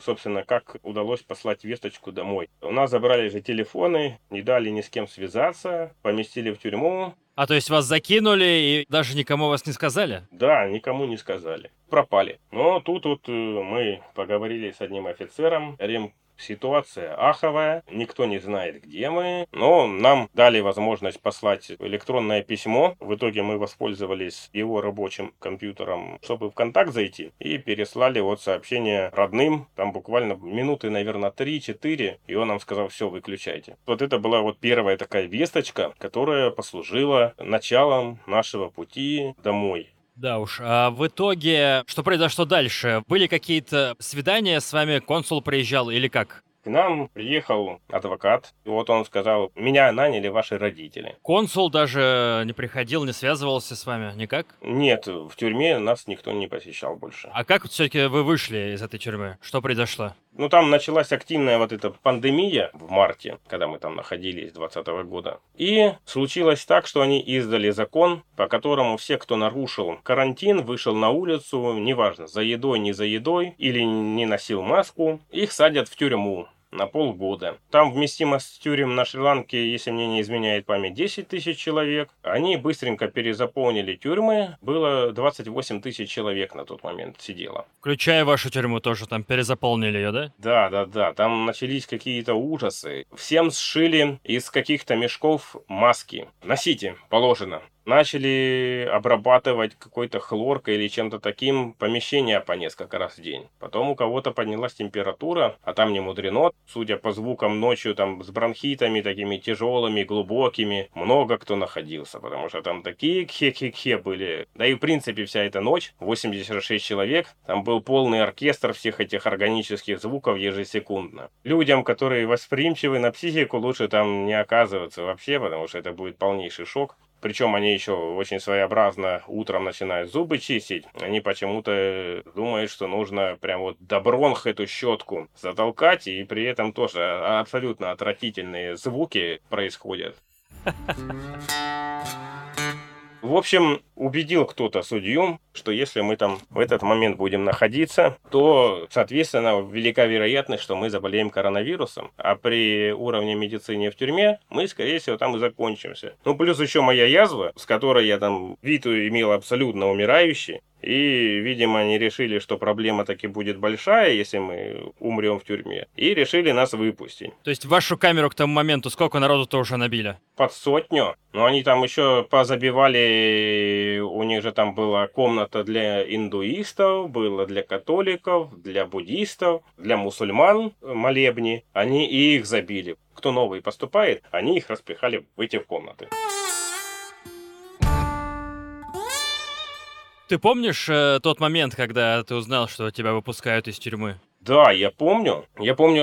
собственно, как удалось послать весточку домой. У нас забрали же телефоны, не дали ни с кем связаться, поместили в тюрьму. А то есть вас закинули и даже никому вас не сказали? Да, никому не сказали. Пропали. Но тут вот э, мы поговорили с одним офицером, Рим Ситуация аховая, никто не знает, где мы, но нам дали возможность послать электронное письмо. В итоге мы воспользовались его рабочим компьютером, чтобы в контакт зайти, и переслали вот сообщение родным, там буквально минуты, наверное, 3-4, и он нам сказал, все, выключайте. Вот это была вот первая такая весточка, которая послужила началом нашего пути домой. Да уж, а в итоге, что произошло дальше? Были какие-то свидания с вами, консул приезжал или как? К нам приехал адвокат, и вот он сказал, меня наняли ваши родители. Консул даже не приходил, не связывался с вами никак? Нет, в тюрьме нас никто не посещал больше. А как все-таки вы вышли из этой тюрьмы? Что произошло? Ну, там началась активная вот эта пандемия в марте, когда мы там находились 2020 года. И случилось так, что они издали закон, по которому все, кто нарушил карантин, вышел на улицу, неважно, за едой, не за едой, или не носил маску, их садят в тюрьму на полгода. Там вместимость тюрем на Шри-Ланке, если мне не изменяет память, 10 тысяч человек. Они быстренько перезаполнили тюрьмы. Было 28 тысяч человек на тот момент сидело. Включая вашу тюрьму тоже там перезаполнили ее, да? Да, да, да. Там начались какие-то ужасы. Всем сшили из каких-то мешков маски. Носите, положено начали обрабатывать какой-то хлоркой или чем-то таким помещение по несколько раз в день. Потом у кого-то поднялась температура, а там не мудрено. Судя по звукам ночью там с бронхитами такими тяжелыми, глубокими, много кто находился, потому что там такие кхе-кхе-кхе были. Да и в принципе вся эта ночь, 86 человек, там был полный оркестр всех этих органических звуков ежесекундно. Людям, которые восприимчивы на психику, лучше там не оказываться вообще, потому что это будет полнейший шок. Причем они еще очень своеобразно утром начинают зубы чистить. Они почему-то думают, что нужно прям вот до бронх эту щетку затолкать, и при этом тоже абсолютно отвратительные звуки происходят. В общем, убедил кто-то судью, что если мы там в этот момент будем находиться, то, соответственно, велика вероятность, что мы заболеем коронавирусом. А при уровне медицины в тюрьме мы, скорее всего, там и закончимся. Ну, плюс еще моя язва, с которой я там вид имел абсолютно умирающий. И, видимо, они решили, что проблема таки будет большая, если мы умрем в тюрьме. И решили нас выпустить. То есть вашу камеру к тому моменту сколько народу-то уже набили? Под сотню. Но они там еще позабивали, у них же там была комната для индуистов, была для католиков, для буддистов, для мусульман молебни. Они и их забили. Кто новый поступает, они их распихали в эти комнаты. Ты помнишь э, тот момент, когда ты узнал, что тебя выпускают из тюрьмы? Да, я помню. Я помню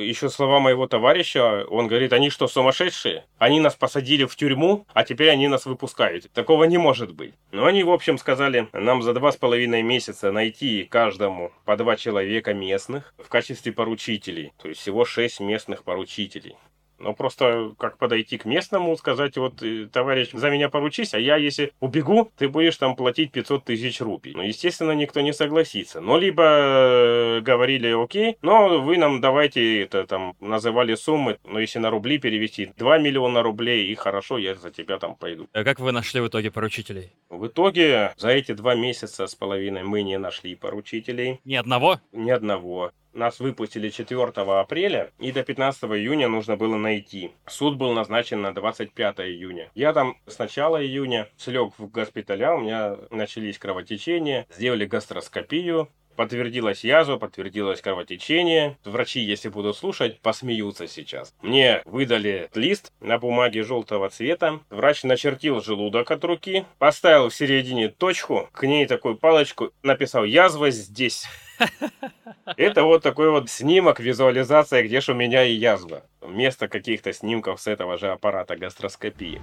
э, еще слова моего товарища. Он говорит, они что, сумасшедшие? Они нас посадили в тюрьму, а теперь они нас выпускают. Такого не может быть. Но они, в общем, сказали, нам за два с половиной месяца найти каждому по два человека местных в качестве поручителей. То есть всего шесть местных поручителей. Ну, просто как подойти к местному, сказать, вот, э, товарищ, за меня поручись, а я, если убегу, ты будешь там платить 500 тысяч рупий. Ну, естественно, никто не согласится. Но либо э, говорили, окей, но вы нам давайте, это, там, называли суммы, но если на рубли перевести, 2 миллиона рублей, и хорошо, я за тебя там пойду. А как вы нашли в итоге поручителей? В итоге, за эти два месяца с половиной мы не нашли поручителей. Ни одного? Ни одного. Нас выпустили 4 апреля, и до 15 июня нужно было найти. Суд был назначен на 25 июня. Я там с начала июня слег в госпиталя, у меня начались кровотечения, сделали гастроскопию, Подтвердилась язва, подтвердилось кровотечение. Врачи, если будут слушать, посмеются сейчас. Мне выдали лист на бумаге желтого цвета. Врач начертил желудок от руки, поставил в середине точку, к ней такую палочку, написал «язва здесь». Это вот такой вот снимок, визуализация, где же у меня и язва. Вместо каких-то снимков с этого же аппарата гастроскопии.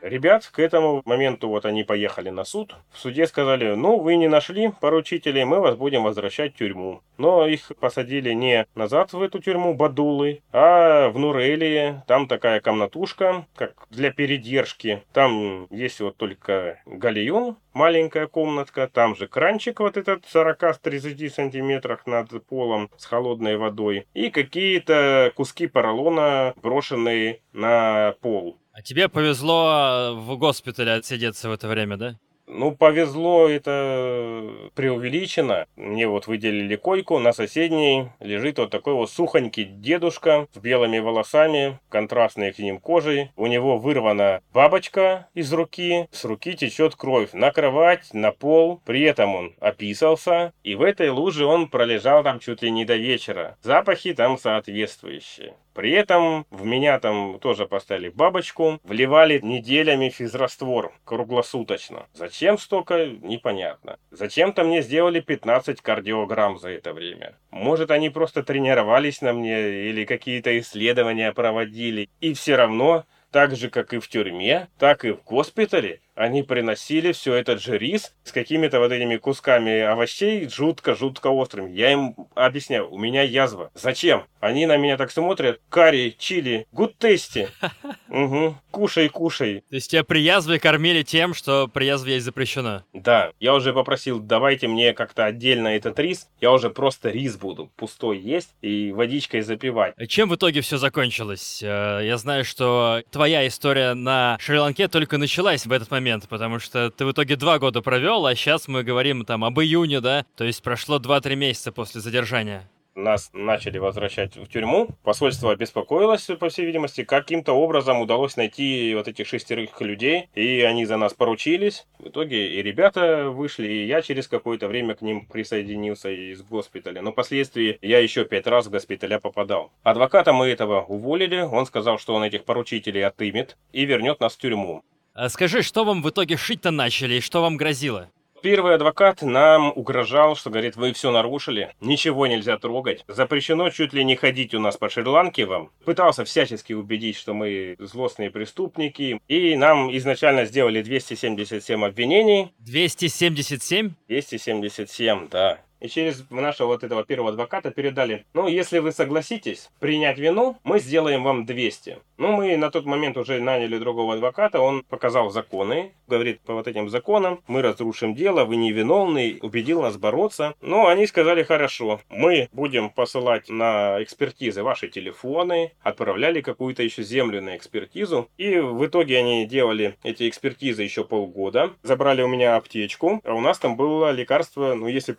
Ребят к этому моменту вот они поехали на суд. В суде сказали, ну вы не нашли поручителей, мы вас будем возвращать в тюрьму. Но их посадили не назад в эту тюрьму Бадулы, а в Нурелии. Там такая комнатушка, как для передержки. Там есть вот только галеон, маленькая комнатка, там же кранчик вот этот 40-30 сантиметрах над полом с холодной водой и какие-то куски поролона брошенные на пол. А тебе повезло в госпитале отсидеться в это время, да? Ну, повезло, это преувеличено. Мне вот выделили койку, на соседней лежит вот такой вот сухонький дедушка с белыми волосами, контрастной к ним кожей. У него вырвана бабочка из руки, с руки течет кровь на кровать, на пол. При этом он описался, и в этой луже он пролежал там чуть ли не до вечера. Запахи там соответствующие. При этом в меня там тоже поставили бабочку, вливали неделями физраствор круглосуточно. Зачем столько, непонятно. Зачем-то мне сделали 15 кардиограмм за это время. Может, они просто тренировались на мне или какие-то исследования проводили. И все равно, так же, как и в тюрьме, так и в госпитале, они приносили все этот же рис с какими-то вот этими кусками овощей жутко-жутко острыми. Я им объясняю, у меня язва. Зачем? Они на меня так смотрят. Карри, чили, good tasty. Угу. Кушай, кушай. То есть тебя при язве кормили тем, что при язве есть запрещено? Да. Я уже попросил, давайте мне как-то отдельно этот рис. Я уже просто рис буду пустой есть и водичкой запивать. А чем в итоге все закончилось? Э, я знаю, что твоя история на Шри-Ланке только началась в этот момент момент, потому что ты в итоге два года провел, а сейчас мы говорим там об июне, да? То есть прошло 2-3 месяца после задержания нас начали возвращать в тюрьму. Посольство обеспокоилось, по всей видимости, каким-то образом удалось найти вот этих шестерых людей, и они за нас поручились. В итоге и ребята вышли, и я через какое-то время к ним присоединился из госпиталя. Но впоследствии я еще пять раз в госпиталя попадал. Адвоката мы этого уволили, он сказал, что он этих поручителей отымет и вернет нас в тюрьму. А скажи, что вам в итоге шить-то начали и что вам грозило? Первый адвокат нам угрожал, что говорит, вы все нарушили, ничего нельзя трогать, запрещено чуть ли не ходить у нас по Шри-Ланке вам. Пытался всячески убедить, что мы злостные преступники, и нам изначально сделали 277 обвинений. 277? 277, да. И через нашего вот этого первого адвоката передали, ну, если вы согласитесь принять вину, мы сделаем вам 200. Ну, мы на тот момент уже наняли другого адвоката, он показал законы, говорит, по вот этим законам мы разрушим дело, вы невиновный, убедил нас бороться. Но они сказали, хорошо, мы будем посылать на экспертизы ваши телефоны, отправляли какую-то еще землю на экспертизу. И в итоге они делали эти экспертизы еще полгода, забрали у меня аптечку, а у нас там было лекарство, ну, если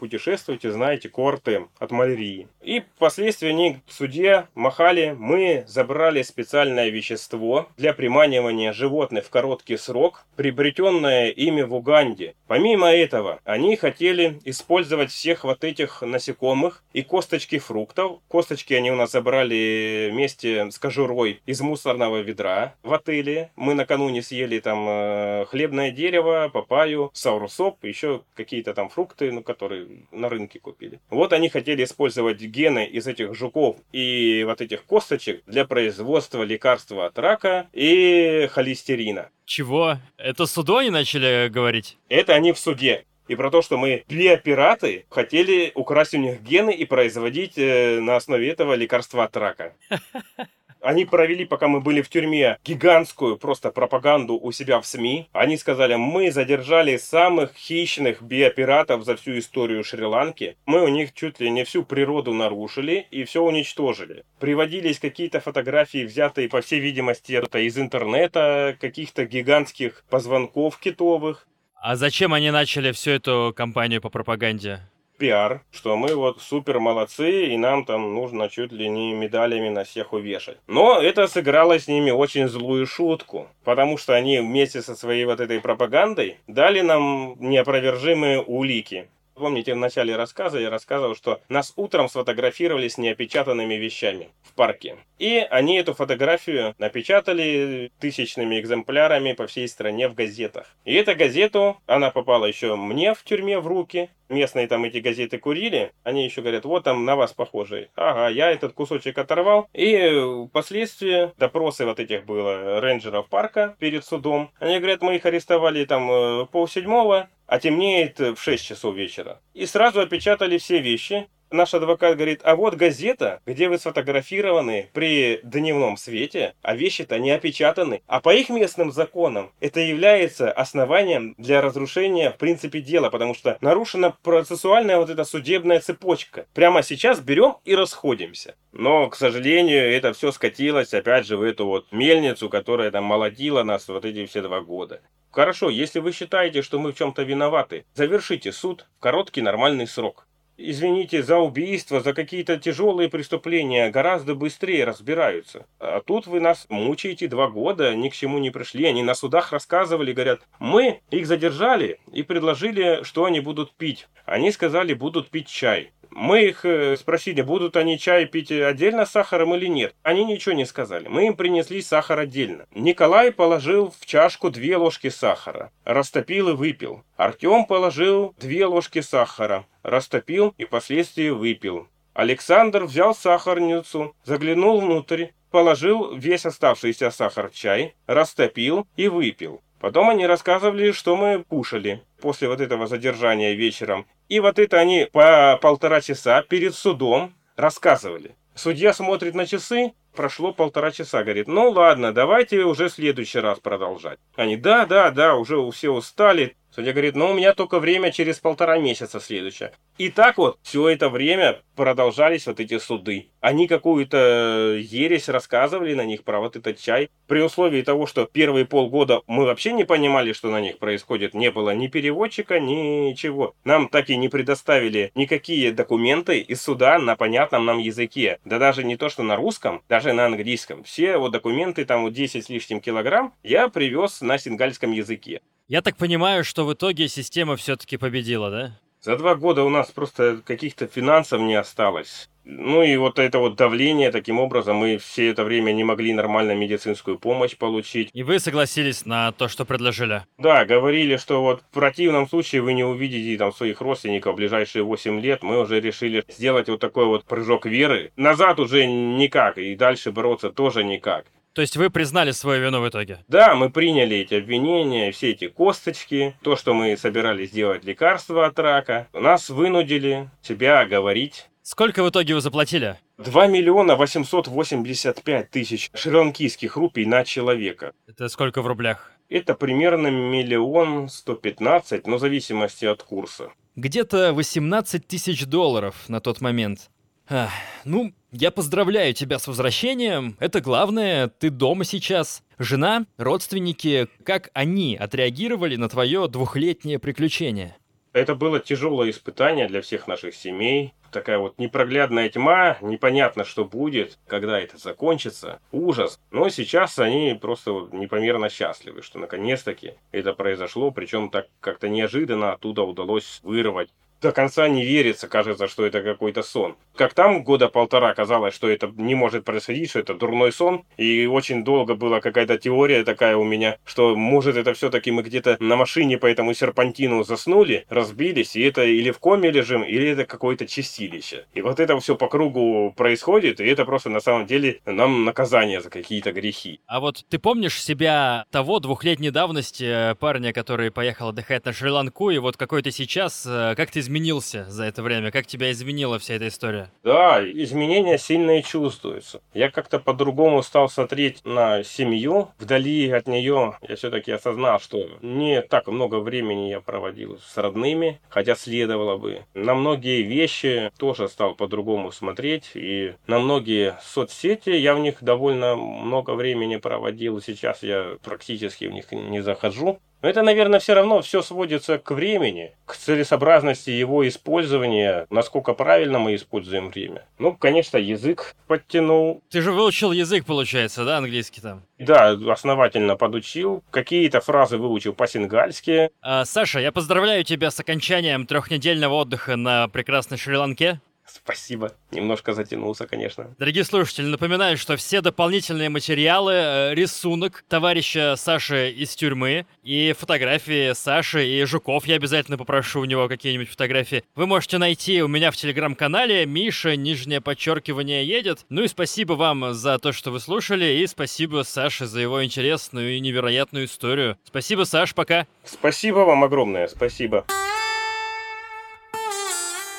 путешествуете, знаете, корты от малярии. И впоследствии они в суде махали, мы забрали специальное вещество для приманивания животных в короткий срок, приобретенное ими в Уганде. Помимо этого, они хотели использовать всех вот этих насекомых и косточки фруктов. Косточки они у нас забрали вместе с кожурой из мусорного ведра в отеле. Мы накануне съели там э, хлебное дерево, папаю, саурусоп, еще какие-то там фрукты, ну, которые на рынке купили. Вот они хотели использовать гены из этих жуков и вот этих косточек для производства лекарств лекарства от рака и холестерина. Чего? Это суду они начали говорить? Это они в суде. И про то, что мы биопираты хотели украсть у них гены и производить э, на основе этого лекарства от рака. Они провели, пока мы были в тюрьме, гигантскую просто пропаганду у себя в СМИ. Они сказали, мы задержали самых хищных биопиратов за всю историю Шри-Ланки. Мы у них чуть ли не всю природу нарушили и все уничтожили. Приводились какие-то фотографии, взятые, по всей видимости, это из интернета, каких-то гигантских позвонков китовых. А зачем они начали всю эту кампанию по пропаганде? Пиар, что мы вот супер молодцы, и нам там нужно чуть ли не медалями на всех увешать. Но это сыграло с ними очень злую шутку, потому что они вместе со своей вот этой пропагандой дали нам неопровержимые улики. Помните, в начале рассказа я рассказывал, что нас утром сфотографировали с неопечатанными вещами в парке. И они эту фотографию напечатали тысячными экземплярами по всей стране в газетах. И эту газету, она попала еще мне в тюрьме в руки. Местные там эти газеты курили. Они еще говорят, вот там на вас похожие. Ага, я этот кусочек оторвал. И впоследствии допросы вот этих было рейнджеров парка перед судом. Они говорят, мы их арестовали там э, полседьмого, а темнеет в 6 часов вечера. И сразу опечатали все вещи. Наш адвокат говорит, а вот газета, где вы сфотографированы при дневном свете, а вещи-то не опечатаны. А по их местным законам это является основанием для разрушения в принципе дела, потому что нарушена процессуальная вот эта судебная цепочка. Прямо сейчас берем и расходимся. Но, к сожалению, это все скатилось опять же в эту вот мельницу, которая там молодила нас вот эти все два года. Хорошо, если вы считаете, что мы в чем-то виноваты, завершите суд в короткий нормальный срок. Извините, за убийство, за какие-то тяжелые преступления гораздо быстрее разбираются. А тут вы нас мучаете два года, ни к чему не пришли. Они на судах рассказывали, говорят, мы их задержали и предложили, что они будут пить. Они сказали, будут пить чай. Мы их э, спросили, будут они чай пить отдельно с сахаром или нет. Они ничего не сказали. Мы им принесли сахар отдельно. Николай положил в чашку две ложки сахара, растопил и выпил. Артем положил две ложки сахара, растопил и впоследствии выпил. Александр взял сахарницу, заглянул внутрь, положил весь оставшийся сахар в чай, растопил и выпил. Потом они рассказывали, что мы кушали после вот этого задержания вечером. И вот это они по полтора часа перед судом рассказывали. Судья смотрит на часы, прошло полтора часа, говорит, ну ладно, давайте уже в следующий раз продолжать. Они, да, да, да, уже все устали, Судья говорит, ну у меня только время через полтора месяца следующее. И так вот все это время продолжались вот эти суды. Они какую-то ересь рассказывали на них про вот этот чай. При условии того, что первые полгода мы вообще не понимали, что на них происходит. Не было ни переводчика, ничего. Нам так и не предоставили никакие документы из суда на понятном нам языке. Да даже не то, что на русском, даже на английском. Все вот документы, там вот 10 с лишним килограмм, я привез на сингальском языке. Я так понимаю, что в итоге система все-таки победила, да? За два года у нас просто каких-то финансов не осталось. Ну и вот это вот давление, таким образом мы все это время не могли нормально медицинскую помощь получить. И вы согласились на то, что предложили? Да, говорили, что вот в противном случае вы не увидите там своих родственников в ближайшие 8 лет. Мы уже решили сделать вот такой вот прыжок веры. Назад уже никак, и дальше бороться тоже никак. То есть вы признали свою вину в итоге? Да, мы приняли эти обвинения, все эти косточки, то, что мы собирались сделать лекарство от рака. Нас вынудили себя оговорить. Сколько в итоге вы заплатили? 2 миллиона 885 тысяч шри-ланкийских рупий на человека. Это сколько в рублях? Это примерно миллион сто пятнадцать, но в зависимости от курса. Где-то 18 тысяч долларов на тот момент. Ах, ну, я поздравляю тебя с возвращением. Это главное, ты дома сейчас. Жена, родственники, как они отреагировали на твое двухлетнее приключение? Это было тяжелое испытание для всех наших семей. Такая вот непроглядная тьма, непонятно, что будет, когда это закончится. Ужас. Но сейчас они просто непомерно счастливы, что наконец-таки это произошло, причем так как-то неожиданно оттуда удалось вырвать до конца не верится, кажется, что это какой-то сон. Как там года полтора казалось, что это не может происходить, что это дурной сон. И очень долго была какая-то теория такая у меня, что может это все-таки мы где-то на машине по этому серпантину заснули, разбились, и это или в коме лежим, или это какое-то чистилище. И вот это все по кругу происходит, и это просто на самом деле нам наказание за какие-то грехи. А вот ты помнишь себя того двухлетней давности э, парня, который поехал отдыхать на Шри-Ланку, и вот какой ты сейчас, э, как ты изменился за это время? Как тебя изменила вся эта история? Да, изменения сильные чувствуются. Я как-то по-другому стал смотреть на семью. Вдали от нее я все-таки осознал, что не так много времени я проводил с родными, хотя следовало бы. На многие вещи тоже стал по-другому смотреть. И на многие соцсети я в них довольно много времени проводил. Сейчас я практически в них не захожу. Но это, наверное, все равно все сводится к времени, к целесообразности его использования, насколько правильно мы используем время. Ну, конечно, язык подтянул. Ты же выучил язык, получается, да, английский там? Да, основательно подучил. Какие-то фразы выучил по-сингальски. А, Саша, я поздравляю тебя с окончанием трехнедельного отдыха на прекрасной Шри-Ланке. Спасибо. Немножко затянулся, конечно. Дорогие слушатели, напоминаю, что все дополнительные материалы, э, рисунок товарища Саши из тюрьмы и фотографии Саши и Жуков, я обязательно попрошу у него какие-нибудь фотографии, вы можете найти у меня в телеграм-канале Миша, нижнее подчеркивание, едет. Ну и спасибо вам за то, что вы слушали, и спасибо Саше за его интересную и невероятную историю. Спасибо, Саш, пока. Спасибо вам огромное, спасибо.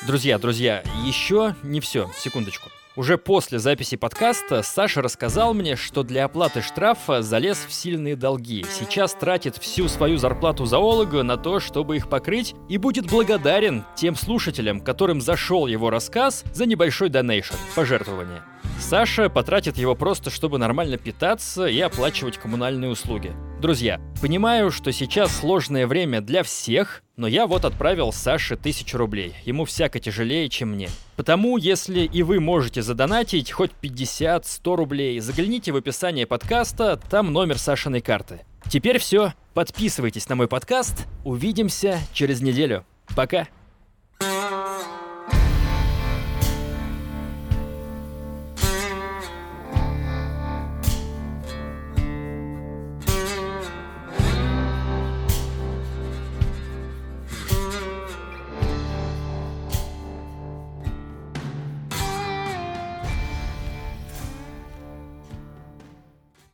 Друзья, друзья, еще не все, секундочку. Уже после записи подкаста Саша рассказал мне, что для оплаты штрафа залез в сильные долги. Сейчас тратит всю свою зарплату зоолога на то, чтобы их покрыть, и будет благодарен тем слушателям, которым зашел его рассказ за небольшой донейшн, пожертвование. Саша потратит его просто, чтобы нормально питаться и оплачивать коммунальные услуги. Друзья, понимаю, что сейчас сложное время для всех, но я вот отправил Саше тысячу рублей. Ему всяко тяжелее, чем мне. Потому, если и вы можете задонатить хоть 50-100 рублей, загляните в описание подкаста, там номер Сашиной карты. Теперь все. Подписывайтесь на мой подкаст. Увидимся через неделю. Пока.